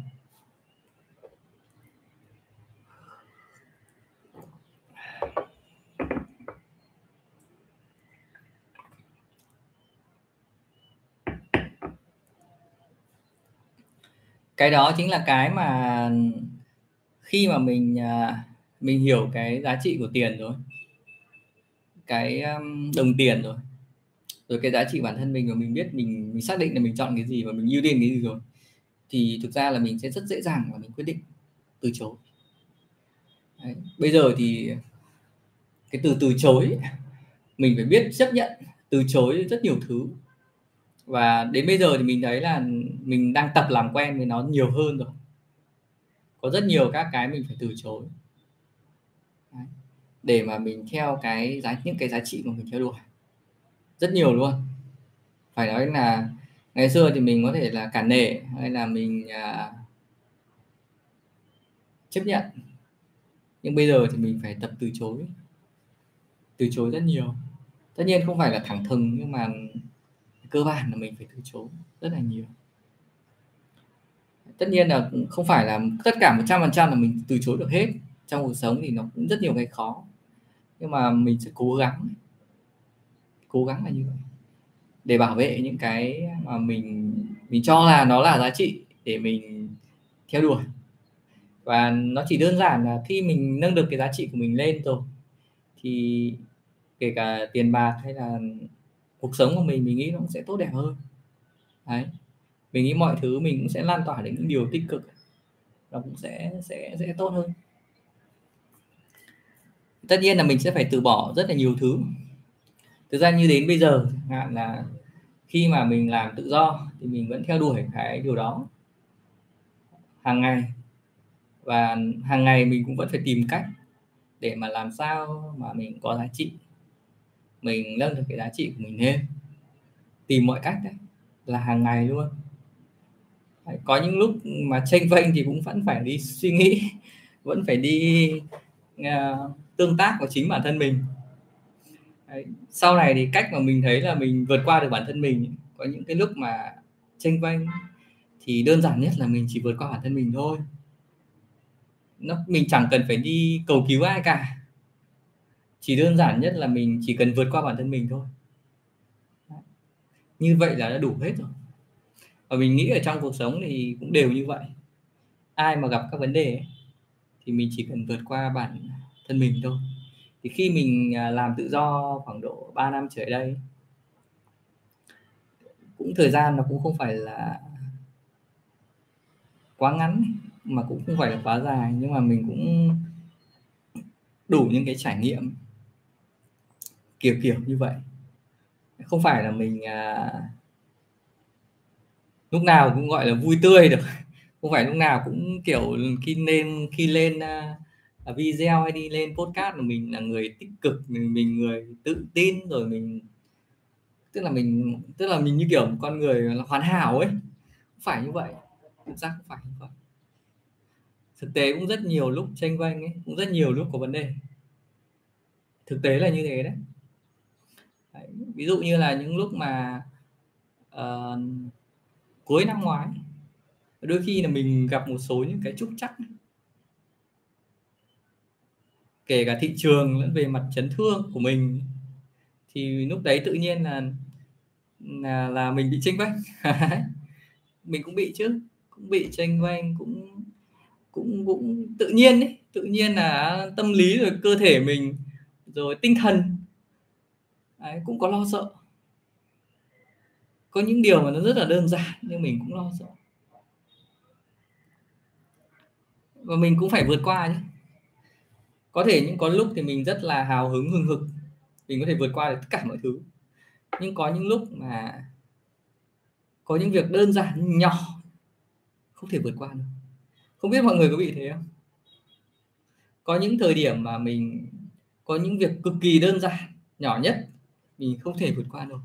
cái đó chính là cái mà khi mà mình à, mình hiểu cái giá trị của tiền rồi, cái đồng tiền rồi rồi cái giá trị bản thân mình và mình biết, mình mình xác định là mình chọn cái gì và mình ưu tiên cái gì rồi, thì thực ra là mình sẽ rất dễ dàng và mình quyết định từ chối Đấy. bây giờ thì cái từ từ chối, mình phải biết chấp nhận từ chối rất nhiều thứ và đến bây giờ thì mình thấy là mình đang tập làm quen với nó nhiều hơn rồi có rất nhiều các cái mình phải từ chối Đấy. để mà mình theo cái giá, những cái giá trị mà mình theo đuổi rất nhiều luôn. Phải nói là ngày xưa thì mình có thể là cản nể hay là mình à, chấp nhận. Nhưng bây giờ thì mình phải tập từ chối. Từ chối rất nhiều. Tất nhiên không phải là thẳng thừng nhưng mà cơ bản là mình phải từ chối rất là nhiều. Tất nhiên là không phải là tất cả một trăm phần trăm là mình từ chối được hết. Trong cuộc sống thì nó cũng rất nhiều cái khó. Nhưng mà mình sẽ cố gắng cố gắng là như vậy. Để bảo vệ những cái mà mình mình cho là nó là giá trị để mình theo đuổi. Và nó chỉ đơn giản là khi mình nâng được cái giá trị của mình lên rồi, thì kể cả tiền bạc hay là cuộc sống của mình mình nghĩ nó cũng sẽ tốt đẹp hơn. Đấy. Mình nghĩ mọi thứ mình cũng sẽ lan tỏa đến những điều tích cực. Nó cũng sẽ sẽ sẽ tốt hơn. Tất nhiên là mình sẽ phải từ bỏ rất là nhiều thứ thực ra như đến bây giờ hạn là khi mà mình làm tự do thì mình vẫn theo đuổi cái điều đó. Hàng ngày và hàng ngày mình cũng vẫn phải tìm cách để mà làm sao mà mình có giá trị. Mình nâng được cái giá trị của mình lên. Tìm mọi cách đấy là hàng ngày luôn. Có những lúc mà tranh vênh thì cũng vẫn phải đi suy nghĩ vẫn phải đi uh, tương tác của chính bản thân mình. Đấy. sau này thì cách mà mình thấy là mình vượt qua được bản thân mình có những cái lúc mà tranh quanh thì đơn giản nhất là mình chỉ vượt qua bản thân mình thôi. Nó mình chẳng cần phải đi cầu cứu ai cả. Chỉ đơn giản nhất là mình chỉ cần vượt qua bản thân mình thôi. Như vậy là đã đủ hết rồi. Và mình nghĩ ở trong cuộc sống thì cũng đều như vậy. Ai mà gặp các vấn đề ấy, thì mình chỉ cần vượt qua bản thân mình thôi thì khi mình à, làm tự do khoảng độ 3 năm trở đây cũng thời gian nó cũng không phải là quá ngắn mà cũng không phải là quá dài nhưng mà mình cũng đủ những cái trải nghiệm kiểu kiểu như vậy. Không phải là mình à, lúc nào cũng gọi là vui tươi được. Không phải lúc nào cũng kiểu khi lên khi lên à, video hay đi lên podcast là mình là người tích cực mình mình người tự tin rồi mình tức là mình tức là mình như kiểu một con người là hoàn hảo ấy. Không phải như vậy thực ra không phải như vậy. Thực tế cũng rất nhiều lúc tranh vanh ấy cũng rất nhiều lúc có vấn đề. Thực tế là như thế đấy, đấy ví dụ như là những lúc mà uh, cuối năm ngoái đôi khi là mình gặp một số những cái trúc chắc kể cả thị trường lẫn về mặt chấn thương của mình thì lúc đấy tự nhiên là là, là mình bị tranh vanh mình cũng bị chứ cũng bị tranh vanh cũng cũng cũng tự nhiên đấy tự nhiên là tâm lý rồi cơ thể mình rồi tinh thần. Đấy, cũng có lo sợ. Có những điều mà nó rất là đơn giản nhưng mình cũng lo sợ. Và mình cũng phải vượt qua chứ có thể những có lúc thì mình rất là hào hứng hừng hực. Mình có thể vượt qua được tất cả mọi thứ. Nhưng có những lúc mà có những việc đơn giản nhỏ không thể vượt qua được. Không biết mọi người có bị thế không? Có những thời điểm mà mình có những việc cực kỳ đơn giản nhỏ nhất mình không thể vượt qua được.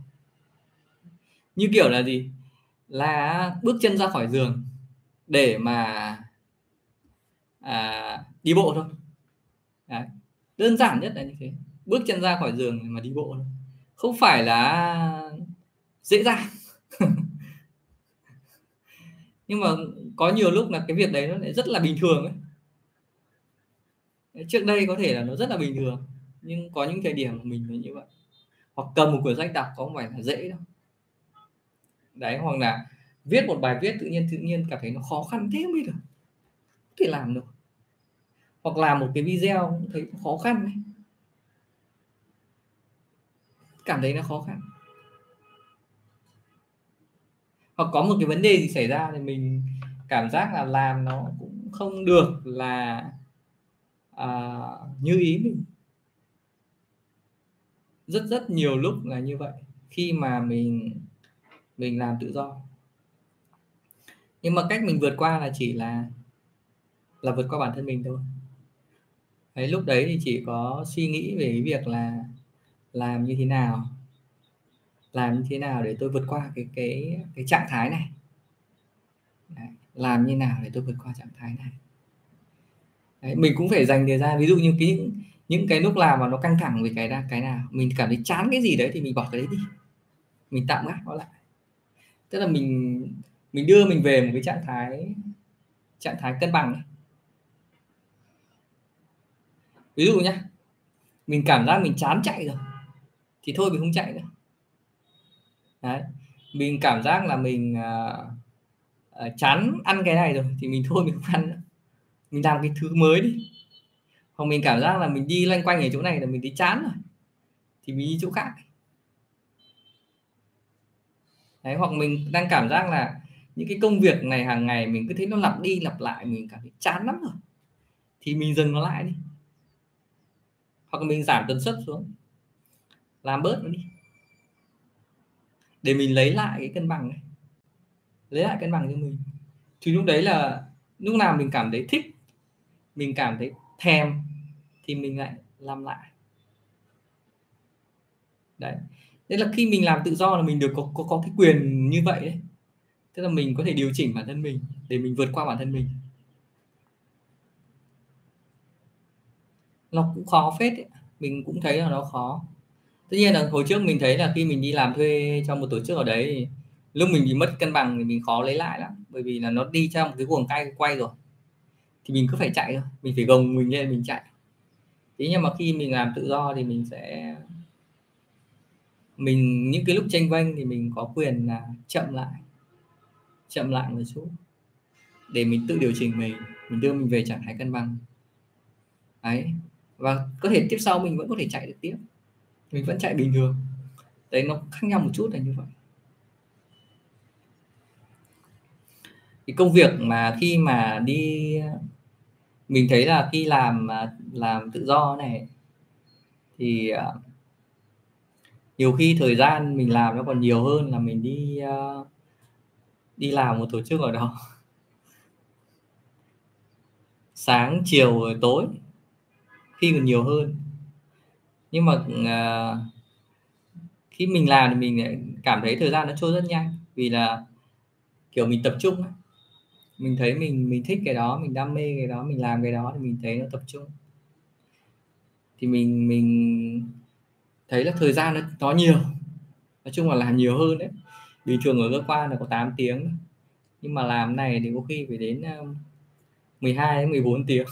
Như kiểu là gì? Là bước chân ra khỏi giường để mà à, đi bộ thôi đơn giản nhất là như thế. Bước chân ra khỏi giường mà đi bộ không phải là dễ dàng. Nhưng mà có nhiều lúc là cái việc đấy nó lại rất là bình thường ấy. Trước đây có thể là nó rất là bình thường, nhưng có những thời điểm mà mình như vậy. Hoặc cầm một quyển sách đọc có không phải là dễ đâu. Đấy, hoặc là viết một bài viết tự nhiên tự nhiên cảm thấy nó khó khăn thế mới biết được. Có thể làm được hoặc làm một cái video cũng thấy khó khăn ấy. cảm thấy nó khó khăn. Hoặc có một cái vấn đề gì xảy ra thì mình cảm giác là làm nó cũng không được là uh, như ý mình. Rất rất nhiều lúc là như vậy khi mà mình mình làm tự do. Nhưng mà cách mình vượt qua là chỉ là là vượt qua bản thân mình thôi đấy lúc đấy thì chỉ có suy nghĩ về cái việc là làm như thế nào? Làm như thế nào để tôi vượt qua cái cái cái trạng thái này? Đấy, làm như nào để tôi vượt qua trạng thái này? Đấy, mình cũng phải dành thời gian. Ví dụ như cái những những cái lúc làm mà nó căng thẳng về cái ra cái nào mình cảm thấy chán cái gì đấy thì mình bỏ cái đấy đi. Mình tạm gác nó lại. Tức là mình mình đưa mình về một cái trạng thái trạng thái cân bằng ấy ví dụ nhé mình cảm giác mình chán chạy rồi thì thôi mình không chạy nữa. Đấy mình cảm giác là mình uh, uh, chán ăn cái này rồi thì mình thôi mình không ăn nữa. Mình làm cái thứ mới đi. Hoặc mình cảm giác là mình đi loanh quanh ở chỗ này là mình thấy chán rồi thì mình đi chỗ khác. Đấy hoặc mình đang cảm giác là những cái công việc này hàng ngày mình cứ thấy nó lặp đi lặp lại mình cảm thấy chán lắm rồi thì mình dừng nó lại đi hoặc mình giảm tần suất xuống. Làm bớt nó đi. Để mình lấy lại cái cân bằng này lấy lại cân bằng cho mình. Thì lúc đấy là lúc nào mình cảm thấy thích mình cảm thấy thèm thì mình lại làm lại. Đấy. Đấy là khi mình làm tự do là mình được có có, có cái quyền như vậy đấy tức là mình có thể điều chỉnh bản thân mình để mình vượt qua bản thân mình. Nó cũng khó phết ấy. mình cũng thấy là nó khó. Tất nhiên là hồi trước mình thấy là khi mình đi làm thuê cho một tổ chức ở đấy lúc mình bị mất cân bằng thì mình khó lấy lại lắm. Bởi vì là nó đi trong một cái cuồng cay quay rồi. Thì mình cứ phải chạy thôi. Mình phải gồng mình lên, mình chạy. Thế nhưng mà khi mình làm tự do thì mình sẽ, mình, những cái lúc tranh vanh thì mình có quyền là chậm lại chậm lại một chút để mình tự điều chỉnh mình. Mình đưa mình về trạng thái cân bằng. Đấy và có thể tiếp sau mình vẫn có thể chạy được tiếp. Mình vẫn chạy bình thường. Đấy, nó khác nhau một chút là như vậy. Cái công việc mà khi mà đi, mình thấy là khi làm à, làm tự do này, thì à, nhiều khi thời gian mình làm nó còn nhiều hơn là mình đi à, đi làm một tổ chức ở đó. Sáng, chiều, rồi tối tin còn nhiều hơn. Nhưng mà uh, khi mình làm thì mình cảm thấy thời gian nó trôi rất nhanh. Vì là kiểu mình tập trung mình thấy mình mình thích cái đó mình đam mê cái đó mình làm cái đó thì mình thấy nó tập trung. Thì mình mình thấy là thời gian nó, nó nhiều. Nói chung là làm nhiều hơn đấy. Bình thường ở cơ quan là có 8 tiếng. Nhưng mà làm này thì có khi phải đến à, 12 đến 14 tiếng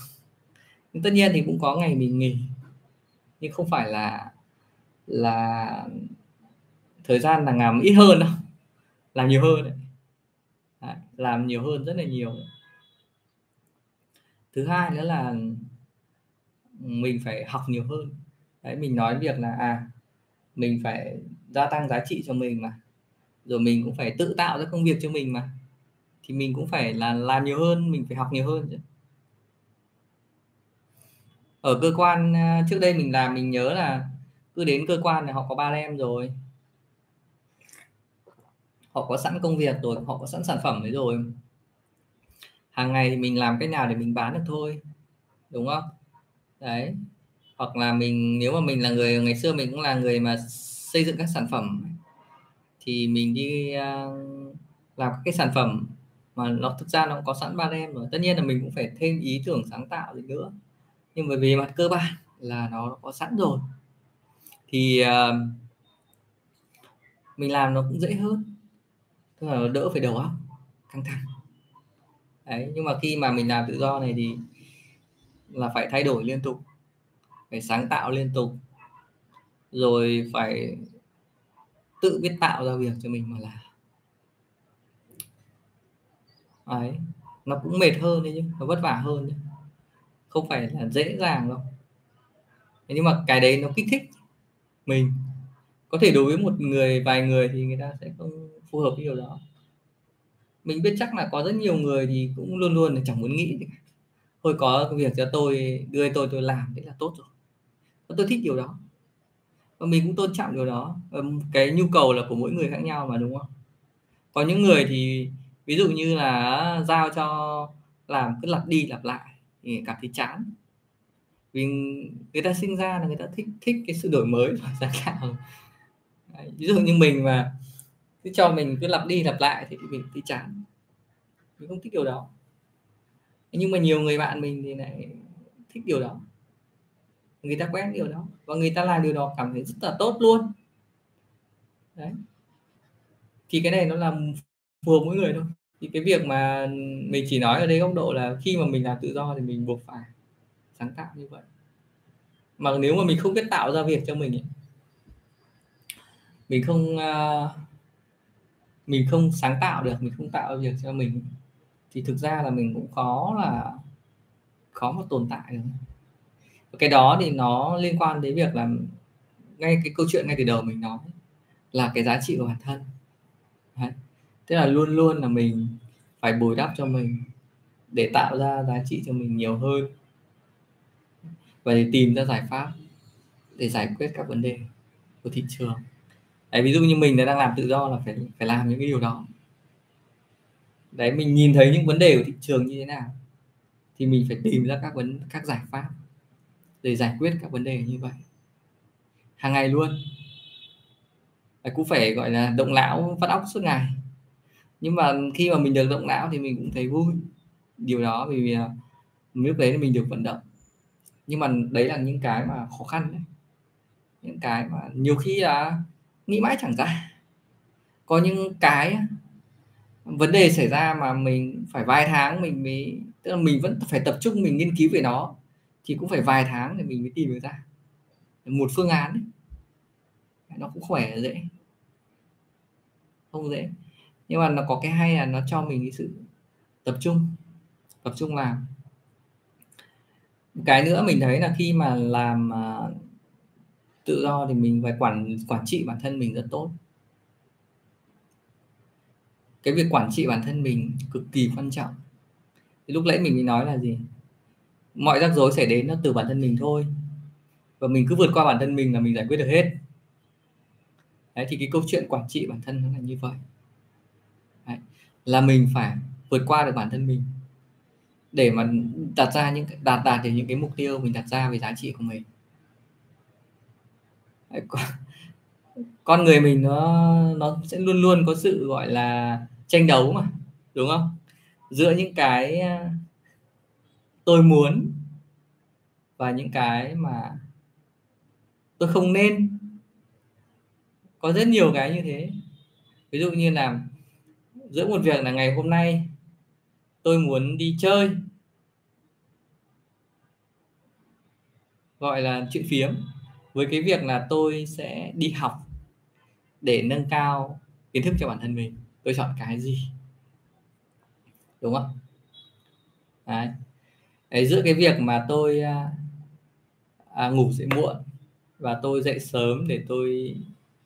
nhưng tất nhiên thì cũng có ngày mình nghỉ, nhưng không phải là là thời gian là làm ít hơn đâu, làm nhiều hơn đấy. đấy, làm nhiều hơn rất là nhiều. Thứ hai nữa là mình phải học nhiều hơn. Đấy, mình nói việc là à mình phải gia tăng giá trị cho mình mà, rồi mình cũng phải tự tạo ra công việc cho mình mà, thì mình cũng phải là làm nhiều hơn, mình phải học nhiều hơn chứ ở cơ quan à, trước đây mình làm mình nhớ là cứ đến cơ quan là họ có ba em rồi. Họ có sẵn công việc rồi họ có sẵn sản phẩm đấy rồi. Hàng ngày thì mình làm cách nào để mình bán được thôi đúng không? Đấy. Hoặc là mình nếu mà mình là người ngày xưa mình cũng là người mà xây dựng các sản phẩm thì mình đi uh, làm các cái sản phẩm mà nó thực ra nó có sẵn ba em rồi. Tất nhiên là mình cũng phải thêm ý tưởng sáng tạo gì nữa nhưng mà về mặt cơ bản là nó có sẵn rồi. Thì uh, mình làm nó cũng dễ hơn. Tức là đỡ phải đầu óc căng thẳng. Đấy nhưng mà khi mà mình làm tự do này thì là phải thay đổi liên tục phải sáng tạo liên tục rồi phải tự biết tạo ra việc cho mình mà làm. Đấy nó cũng mệt hơn đấy chứ nó vất vả hơn đấy không phải là dễ dàng đâu. Nhưng mà cái đấy nó kích thích mình. Có thể đối với một người, vài người thì người ta sẽ không phù hợp với điều đó. Mình biết chắc là có rất nhiều người thì cũng luôn luôn là chẳng muốn nghĩ gì thôi có việc cho tôi, đưa tôi tôi làm đấy là tốt rồi. Tôi thích điều đó. Và mình cũng tôn trọng điều đó. Cái nhu cầu là của mỗi người khác nhau mà, đúng không? Có những người thì ví dụ như là giao cho làm cứ lặp đi lặp lại cảm thấy chán. Vì người ta sinh ra là người ta thích thích cái sự đổi mới và sáng tạo. Ví dụ như mình mà cứ cho mình cứ lặp đi lặp lại thì mình thấy chán. Mình không thích điều đó. Nhưng mà nhiều người bạn mình thì lại thích điều đó. Người ta quen điều đó và người ta làm điều đó cảm thấy rất là tốt luôn. Đấy. Thì cái này nó là phù hợp mỗi người thôi thì cái việc mà mình chỉ nói ở đây góc độ là khi mà mình làm tự do thì mình buộc phải sáng tạo như vậy. Mà nếu mà mình không biết tạo ra việc cho mình ấy, mình không uh, mình không sáng tạo được mình không tạo ra việc cho mình thì thực ra là mình cũng khó là khó mà tồn tại được. Cái đó thì nó liên quan đến việc là ngay cái câu chuyện ngay từ đầu mình nói là cái giá trị của bản thân tức là luôn luôn là mình phải bồi đắp cho mình để tạo ra giá trị cho mình nhiều hơn và để tìm ra giải pháp để giải quyết các vấn đề của thị trường. Đấy, ví dụ như mình đang làm tự do là phải phải làm những cái điều đó. Đấy mình nhìn thấy những vấn đề của thị trường như thế nào thì mình phải tìm ra các vấn các giải pháp để giải quyết các vấn đề như vậy. Hàng ngày luôn. Đấy, cũng phải gọi là động não phát óc suốt ngày nhưng mà khi mà mình được động não thì mình cũng thấy vui. Điều đó vì à, lúc đấy mình được vận động. Nhưng mà đấy là những cái mà khó khăn đấy. Những cái mà nhiều khi là nghĩ mãi chẳng ra. Có những cái vấn đề xảy ra mà mình phải vài tháng mình mới, tức là mình vẫn phải tập trung mình nghiên cứu về nó, thì cũng phải vài tháng để mình mới tìm được ra một phương án ấy. nó cũng khỏe dễ. Không dễ nhưng mà nó có cái hay là nó cho mình cái sự tập trung tập trung làm cái nữa mình thấy là khi mà làm uh, tự do thì mình phải quản quản trị bản thân mình rất tốt. Cái việc quản trị bản thân mình cực kỳ quan trọng. Thì lúc nãy mình mới nói là gì? Mọi rắc rối xảy đến nó từ bản thân mình thôi. Và mình cứ vượt qua bản thân mình là mình giải quyết được hết. Đấy thì cái câu chuyện quản trị bản thân nó là như vậy là mình phải vượt qua được bản thân mình. Để mà đặt ra những đạt đạt được những cái mục tiêu mình đặt ra về giá trị của mình. Con người mình nó nó sẽ luôn luôn có sự, gọi là, tranh đấu mà, đúng không? Giữa những cái tôi muốn và những cái mà tôi không nên. Có rất nhiều cái như thế. Ví dụ như là giữa một việc là ngày hôm nay tôi muốn đi chơi. Gọi là chuyện phiếm. Với cái việc là tôi sẽ đi học để nâng cao kiến thức cho bản thân mình. Tôi chọn cái gì? Đúng không đấy, đấy giữa cái việc mà tôi à, à, ngủ dậy muộn và tôi dậy sớm để tôi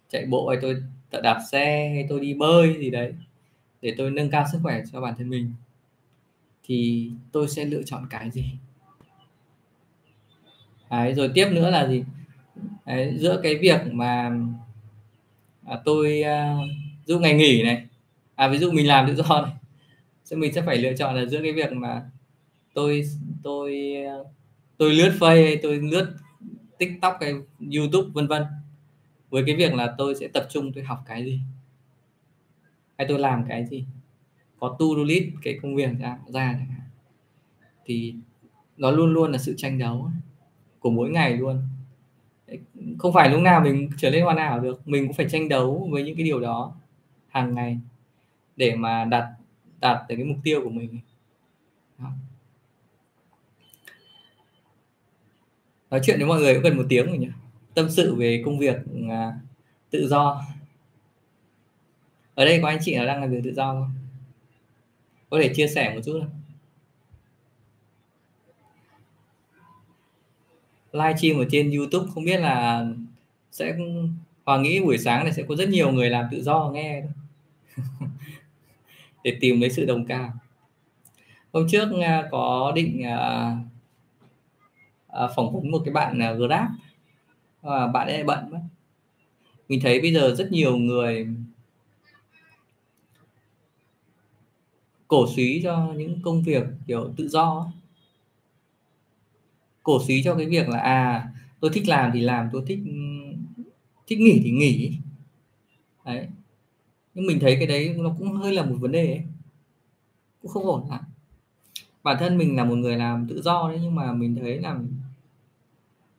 chạy bộ hay tôi đạp xe hay tôi đi bơi gì đấy để tôi nâng cao sức khỏe cho bản thân mình thì tôi sẽ lựa chọn cái gì? Đấy, rồi tiếp nữa là gì? Đấy, giữa cái việc mà à, tôi à, dụ ngày nghỉ này à ví dụ mình làm tự do này thì mình sẽ phải lựa chọn là giữa cái việc mà tôi tôi à, tôi lướt face tôi lướt tiktok cái youtube vân vân. Với cái việc là tôi sẽ tập trung tôi học cái gì? Hay tôi làm cái gì? Có to do list cái công việc ra ra thì nó luôn luôn là sự tranh đấu của mỗi ngày luôn. Không phải lúc nào mình trở nên hoàn hảo được. Mình cũng phải tranh đấu với những cái điều đó hàng ngày để mà đạt đạt được cái mục tiêu của mình. Đó. nói chuyện với mọi người cũng gần một tiếng rồi nhỉ? Tâm sự về công việc à, tự do ở đây có anh chị nào đang làm việc tự do không? Có thể chia sẻ một chút không? Livestream ở trên YouTube không biết là sẽ, Hoàng nghĩ buổi sáng này sẽ có rất nhiều người làm tự do nghe để tìm lấy sự đồng cảm. Hôm trước à, có định à, à, phỏng vấn một cái bạn Grab. Và bạn ấy bận mất mình thấy bây giờ rất nhiều người cổ suý cho những công việc, kiểu, tự do cổ suý cho cái việc là à tôi thích làm thì làm, tôi thích thích nghỉ thì nghỉ. Đấy. Nhưng mình thấy cái đấy nó cũng hơi là một vấn đề ấy. cũng không ổn lắm. Bản thân mình là một người làm tự do đấy, nhưng mà mình thấy là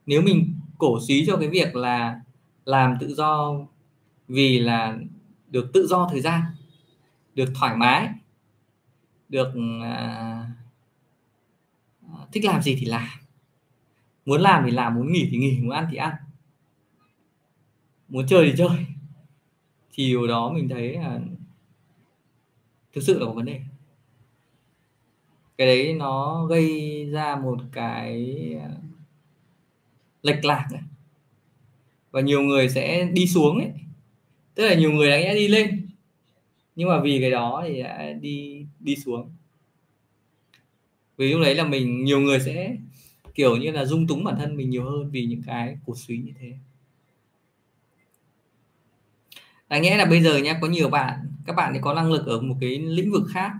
nếu mình cổ suý cho cái việc là làm tự do vì là được tự do thời gian, được thoải mái được à, à, thích làm gì thì làm. Muốn làm thì làm muốn nghỉ thì nghỉ muốn ăn thì ăn. Muốn chơi thì chơi. Thì điều đó mình thấy là thực sự là có vấn đề. Cái đấy nó gây ra một cái à, lệch lạc ấy. và nhiều người sẽ đi xuống ấy. Tức là nhiều người đã đi lên. Nhưng mà vì cái đó thì đã đi đi xuống. Vì lúc đấy là mình, nhiều người sẽ kiểu như là dung túng bản thân mình nhiều hơn vì những cái cổ suý như thế. Đáng nghĩa là bây giờ nhé có nhiều bạn, các bạn thì có năng lực ở một cái lĩnh vực khác.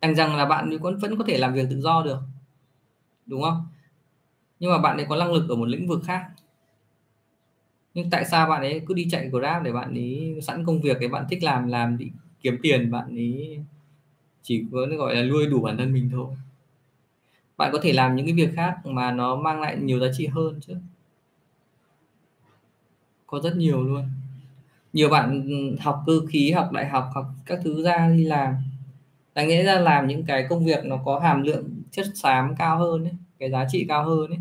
Đành rằng là bạn vẫn vẫn có thể làm việc tự do được, đúng không? Nhưng mà bạn ấy có năng lực ở một lĩnh vực khác. Nhưng tại sao bạn ấy cứ đi chạy grab để bạn ấy sẵn công việc, để bạn thích làm làm đi kiếm tiền, bạn ấy chỉ có gọi là nuôi đủ bản thân mình thôi. Bạn có thể làm những cái việc khác mà nó mang lại nhiều giá trị hơn chứ. Có rất nhiều luôn. Nhiều bạn ừ, học cơ khí học đại học học các thứ ra đi làm. Đáng nghĩa ra làm những cái công việc nó có hàm lượng chất xám cao hơn ấy, cái giá trị cao hơn ấy.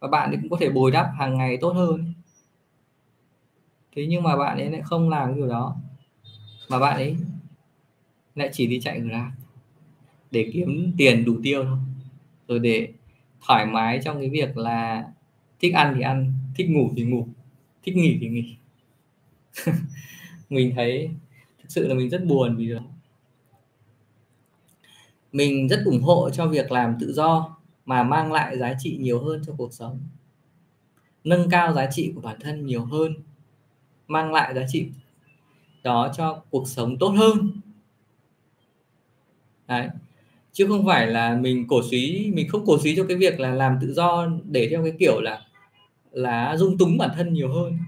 Và bạn ấy cũng có thể bồi đắp hàng ngày tốt hơn ấy. thế nhưng mà bạn ấy lại không làm cái điều đó. Mà bạn ấy lại chỉ đi chạy grab để kiếm tiền đủ tiêu thôi. Rồi để thoải mái trong cái việc là thích ăn thì ăn, thích ngủ thì ngủ, thích nghỉ thì nghỉ. Mình thấy thực sự là mình rất buồn vì mình rất ủng hộ cho việc làm tự do mà mang lại giá trị nhiều hơn cho cuộc sống. Nâng cao giá trị của bản thân nhiều hơn, mang lại giá trị đó cho cuộc sống tốt hơn đấy chứ không phải là mình cổ suý, mình không cổ suý cho cái việc là làm tự do để theo cái kiểu là là dung túng bản thân nhiều hơn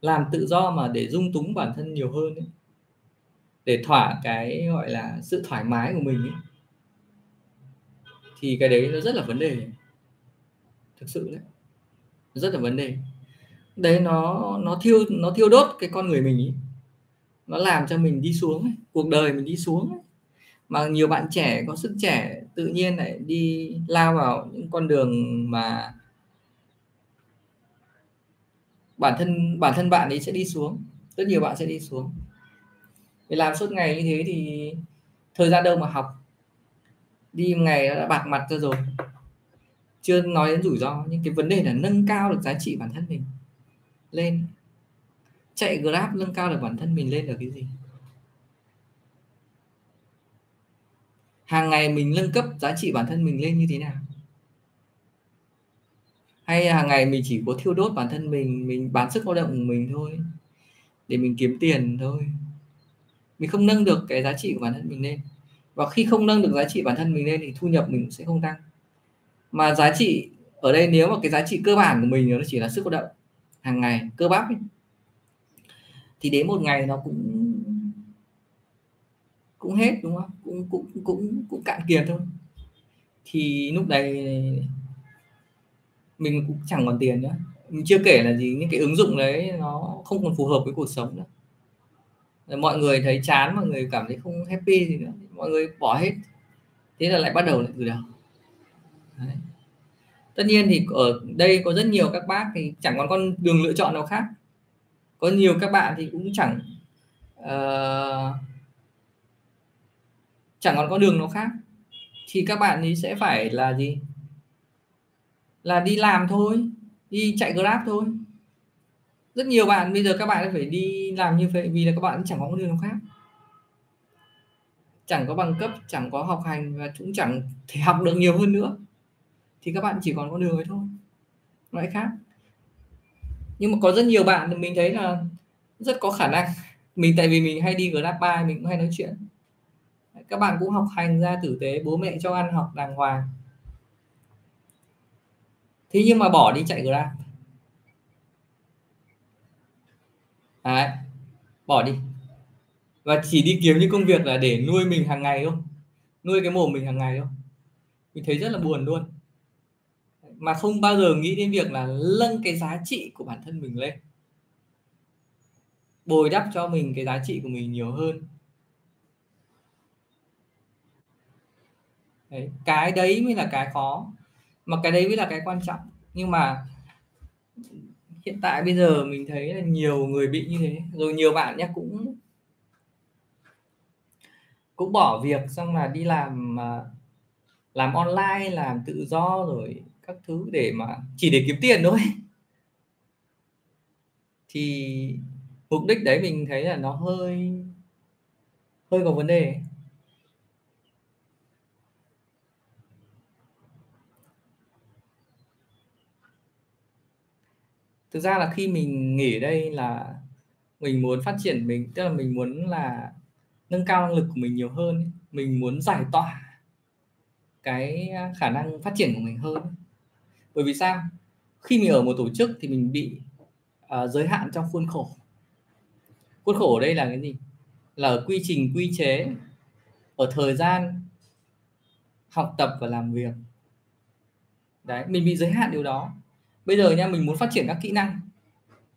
làm tự do mà để dung túng bản thân nhiều hơn ấy. để thỏa cái gọi là sự thoải mái của mình ấy. thì cái đấy nó rất là vấn đề thực sự đấy rất là vấn đề đấy, nó nó thiêu nó thiêu đốt cái con người mình ấy nó làm cho mình đi xuống ấy. cuộc đời mình đi xuống ấy. mà nhiều bạn trẻ có sức trẻ tự nhiên lại đi lao vào những con đường mà bản thân bản thân bạn ấy sẽ đi xuống, rất nhiều bạn sẽ đi xuống vì làm suốt ngày như thế thì thời gian đâu mà học đi ngày đã bạc mặt ra rồi chưa nói đến rủi ro, nhưng cái vấn đề là nâng cao được giá trị bản thân mình lên chạy grab nâng cao được bản thân mình lên được cái gì? Hàng ngày mình nâng cấp giá trị bản thân mình lên như thế nào? Hay hàng ngày mình chỉ có thiêu đốt bản thân mình mình bán sức lao động của mình thôi để mình kiếm tiền thôi. Mình không nâng được cái giá trị của bản thân mình lên. Và khi không nâng được giá trị bản thân mình lên thì thu nhập mình sẽ không tăng. Mà giá trị ở đây nếu mà cái giá trị cơ bản của mình nó chỉ là sức lao động hàng ngày cơ bắp ấy, thì đến một ngày nó cũng cũng hết, đúng không? Cũng cũng cũng cũng cạn kiệt thôi. Thì lúc đấy mình cũng chẳng còn tiền nữa. Mình chưa kể là gì, những cái ứng dụng đấy nó không còn phù hợp với cuộc sống nữa. Rồi mọi người thấy chán, mọi người cảm thấy không happy gì nữa. Mọi người bỏ hết. Thế là lại bắt đầu lại từ đầu. Đấy. tất nhiên thì ở đây có rất nhiều các bác thì chẳng còn con đường lựa chọn nào khác có nhiều các bạn thì cũng chẳng uh, chẳng còn con đường nào khác. Thì các bạn ấy sẽ phải là gì? Là đi làm thôi đi chạy grab thôi. Rất nhiều bạn bây giờ các bạn phải đi làm như vậy vì là các bạn chẳng có đường nào khác. Chẳng có bằng cấp chẳng có học hành và cũng chẳng thể học được nhiều hơn nữa. Thì các bạn chỉ còn con đường ấy thôi. Loại khác nhưng mà có rất nhiều bạn mình thấy là rất có khả năng. Mình tại vì mình hay đi grab bike mình cũng hay nói chuyện. Các bạn cũng học hành ra tử tế bố mẹ cho ăn học đàng hoàng. Thế nhưng mà bỏ đi chạy grab. Đấy, bỏ đi. Và chỉ đi kiếm những công việc là để nuôi mình hàng ngày không nuôi cái mồm mình hàng ngày không mình thấy rất là buồn luôn mà không bao giờ nghĩ đến việc là nâng cái giá trị của bản thân mình lên. Bồi đắp cho mình cái giá trị của mình nhiều hơn. Đấy, cái đấy mới là cái khó. Mà cái đấy mới là cái quan trọng. Nhưng mà hiện tại bây giờ mình thấy là nhiều người bị như thế. Rồi nhiều bạn nhé cũng cũng bỏ việc xong là đi làm à, làm online làm tự do rồi các thứ để mà chỉ để kiếm tiền thôi. Thì mục đích đấy mình thấy là nó hơi hơi có vấn đề. Thực ra là khi mình nghỉ ở đây là mình muốn phát triển mình, tức là mình muốn là nâng cao năng lực của mình nhiều hơn mình muốn giải tỏa cái khả năng phát triển của mình hơn bởi vì sao? Khi mình ở một tổ chức thì mình bị uh, giới hạn trong khuôn khổ. Khuôn khổ ở đây là cái gì? Là ở quy trình quy chế ở thời gian học tập và làm việc. Đấy mình bị giới hạn điều đó. Bây giờ nha mình muốn phát triển các kỹ năng.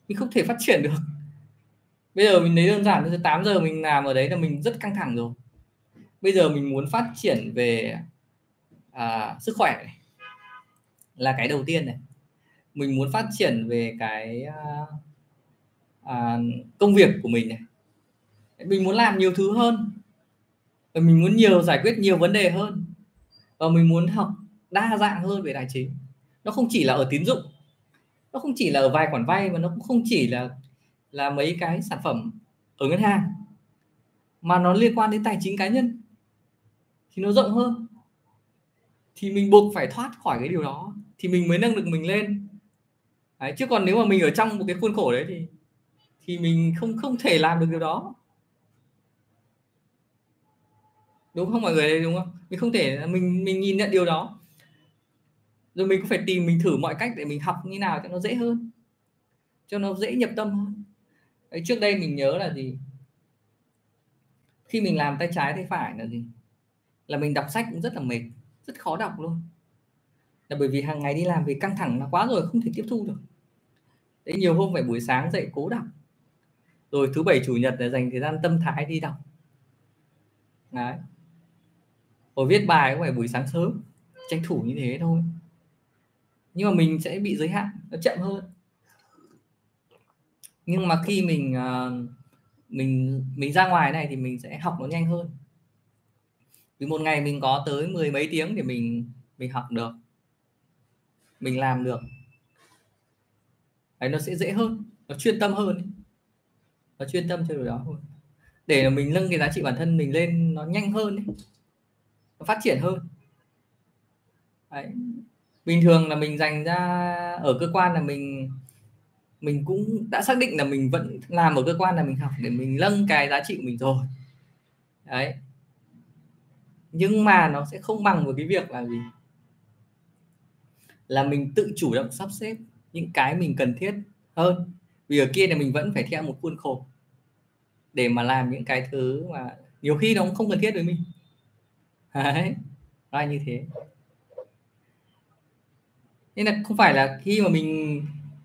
Mình không thể phát triển được. Bây giờ mình lấy đơn giản từ 8 giờ mình làm ở đấy là mình rất căng thẳng rồi. Bây giờ mình muốn phát triển về à, sức khỏe này là cái đầu tiên này. Mình muốn phát triển về cái uh, uh, công việc của mình này. Mình muốn làm nhiều thứ hơn. Và mình muốn nhiều giải quyết nhiều vấn đề hơn. Và mình muốn học đa dạng hơn về tài chính. Nó không chỉ là ở tín dụng. Nó không chỉ là ở vài khoản vay mà nó cũng không chỉ là là mấy cái sản phẩm ở ngân hàng. Mà nó liên quan đến tài chính cá nhân. Thì nó rộng hơn. Thì mình buộc phải thoát khỏi cái điều đó thì mình mới nâng được mình lên. Đấy, chứ còn nếu mà mình ở trong một cái khuôn khổ đấy thì thì mình không không thể làm được điều đó. Đúng không mọi người đúng không? Mình không thể mình mình nhìn nhận điều đó. Rồi mình cũng phải tìm mình thử mọi cách để mình học như nào cho nó dễ hơn cho nó dễ nhập tâm hơn. Đấy, trước đây mình nhớ là gì? Khi mình làm tay trái tay phải là gì? Là mình đọc sách cũng rất là mệt rất khó đọc luôn là bởi vì hàng ngày đi làm vì căng thẳng là quá rồi, không thể tiếp thu được. Đấy nhiều hôm phải buổi sáng dậy cố đọc. Rồi thứ bảy, chủ nhật là dành thời gian tâm thái đi đọc. Đấy. Rồi viết bài cũng phải buổi sáng sớm, tranh thủ như thế thôi. Nhưng mà mình sẽ bị giới hạn, nó chậm hơn. Nhưng mà khi mình ờ, mình mình ra ngoài này thì mình sẽ học nó nhanh hơn. Vì một ngày mình có tới mười mấy tiếng để mình mình học được mình làm được. Đấy, nó sẽ dễ hơn, nó chuyên tâm hơn nó chuyên tâm cho điều đó hơn. Để mình nâng cái giá trị bản thân mình lên, nó nhanh hơn ấy. nó phát triển hơn. Đấy. bình thường là mình dành ra ở cơ quan là mình mình cũng đã xác định là mình vẫn làm ở cơ quan là mình học để mình nâng cái giá trị của mình rồi. Đấy. Nhưng mà nó sẽ không bằng với cái việc là gì? Là mình tự chủ động sắp xếp những cái mình cần thiết hơn. Vì ở kia là mình vẫn phải theo một khuôn khổ để mà làm những cái thứ mà nhiều khi nó cũng không cần thiết với mình. Đấy là như thế. Nên là không phải là khi mà mình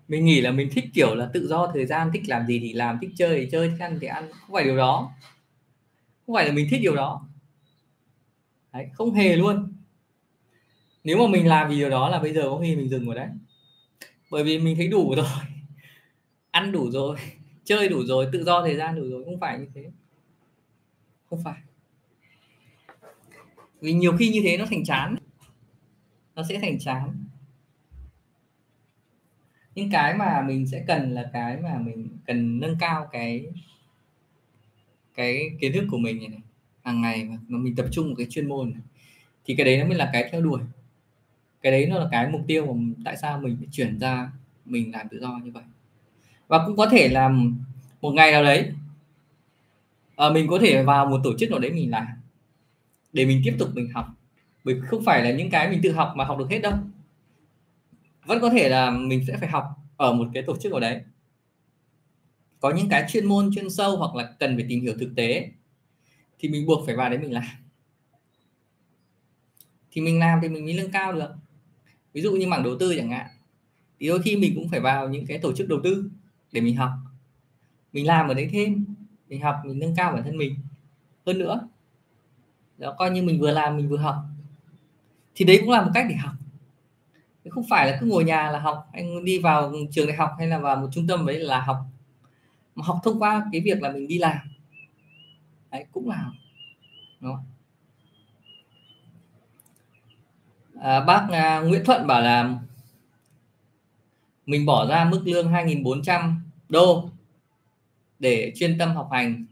mình nghĩ là mình thích kiểu là tự do thời gian thích làm gì thì làm thích chơi thì chơi thích ăn thì ăn không phải điều đó. Không phải là mình thích điều đó. Đấy, không hề luôn nếu mà mình làm vì điều đó là bây giờ có khi mình dừng rồi đấy. Bởi vì mình thấy đủ rồi. Ăn đủ rồi chơi đủ rồi tự do thời gian đủ rồi không phải như thế. Không phải. Vì nhiều khi như thế nó thành chán. Nó sẽ thành chán. Những cái mà mình sẽ cần là cái mà mình cần nâng cao cái cái kiến thức của mình này, này. Hàng ngày mà mình tập trung một cái chuyên môn này. thì cái đấy nó mới là cái theo đuổi cái đấy nó là cái mục tiêu mà tại sao mình phải chuyển ra mình làm tự do như vậy. Và cũng có thể làm một ngày nào đấy à, mình có thể vào một tổ chức nào đấy mình làm để mình tiếp tục mình học. Bởi không phải là những cái mình tự học mà học được hết đâu. Vẫn có thể là mình sẽ phải học ở một cái tổ chức nào đấy. Có những cái chuyên môn chuyên sâu hoặc là cần phải tìm hiểu thực tế thì mình buộc phải vào đấy mình làm. Thì mình làm thì mình mới nâng cao được ví dụ như mảng đầu tư chẳng hạn, thì đôi khi mình cũng phải vào những cái tổ chức đầu tư để mình học. Mình làm ở đấy thêm, mình học, mình nâng cao bản thân mình. Hơn nữa, đó, coi như mình vừa làm, mình vừa học. Thì đấy cũng là một cách để học. Không phải là cứ ngồi nhà là học anh đi vào trường đại học hay là vào một trung tâm đấy là học. Mà học thông qua cái việc là mình đi làm. Đấy, cũng là học đó. À, bác à, Nguyễn Thuận bảo là mình bỏ ra mức lương 2.400 đô để chuyên tâm học hành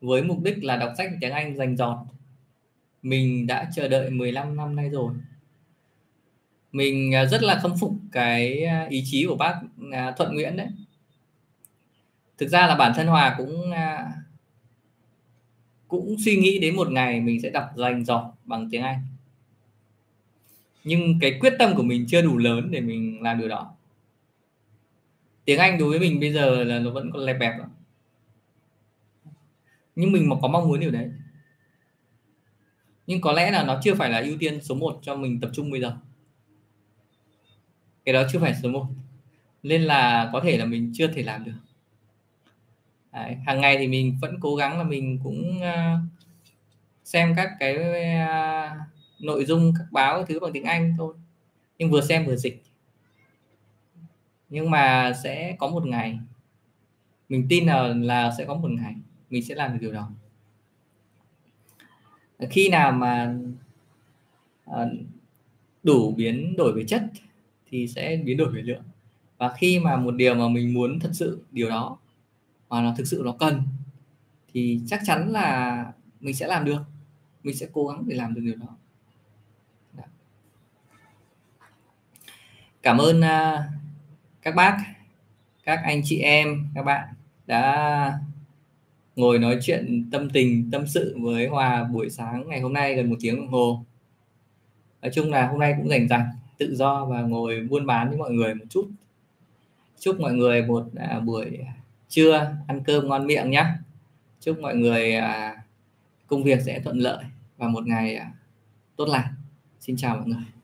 với mục đích là đọc sách tiếng Anh dành giọt. mình đã chờ đợi 15 năm nay rồi mình à, rất là khâm phục cái à, ý chí của bác à, Thuận Nguyễn đấy thực ra là bản thân Hòa cũng cũng suy nghĩ đến một ngày mình sẽ đọc dành dọc bằng tiếng Anh. Nhưng cái quyết tâm của mình chưa đủ lớn để mình làm điều đó. Tiếng Anh đối với mình bây giờ là nó vẫn còn lẹp bẹp lắm. Nhưng mình mà có mong muốn điều đấy, nhưng có lẽ là nó chưa phải là ưu tiên số 1 cho mình tập trung bây giờ. Cái đó chưa phải số 1 nên là có thể là mình chưa thể làm được. Đấy, hàng ngày thì mình vẫn cố gắng là mình cũng uh, xem các cái uh, nội dung các báo các thứ bằng tiếng Anh thôi. Nhưng vừa xem vừa dịch. Nhưng mà sẽ có một ngày mình tin là là sẽ có một ngày mình sẽ làm được điều đó. Khi nào mà uh, đủ biến đổi về chất thì sẽ biến đổi về lượng. Và khi mà một điều mà mình muốn thật sự điều đó mà nó thực sự nó cần, thì chắc chắn là mình sẽ làm được. Mình sẽ cố gắng để làm được điều đó. Dạ. Cảm ơn à, các bác, các anh chị em, các bạn đã ngồi nói chuyện tâm tình, tâm sự với hòa buổi sáng ngày hôm nay gần một tiếng đồng hồ. Nói chung là hôm nay cũng rảnh rảnh tự do và ngồi buôn bán với mọi người một chút. Chúc mọi người một à, buổi trưa ăn cơm ngon miệng nhé chúc mọi người à, công việc sẽ thuận lợi và một ngày à, tốt lành. Xin chào mọi người.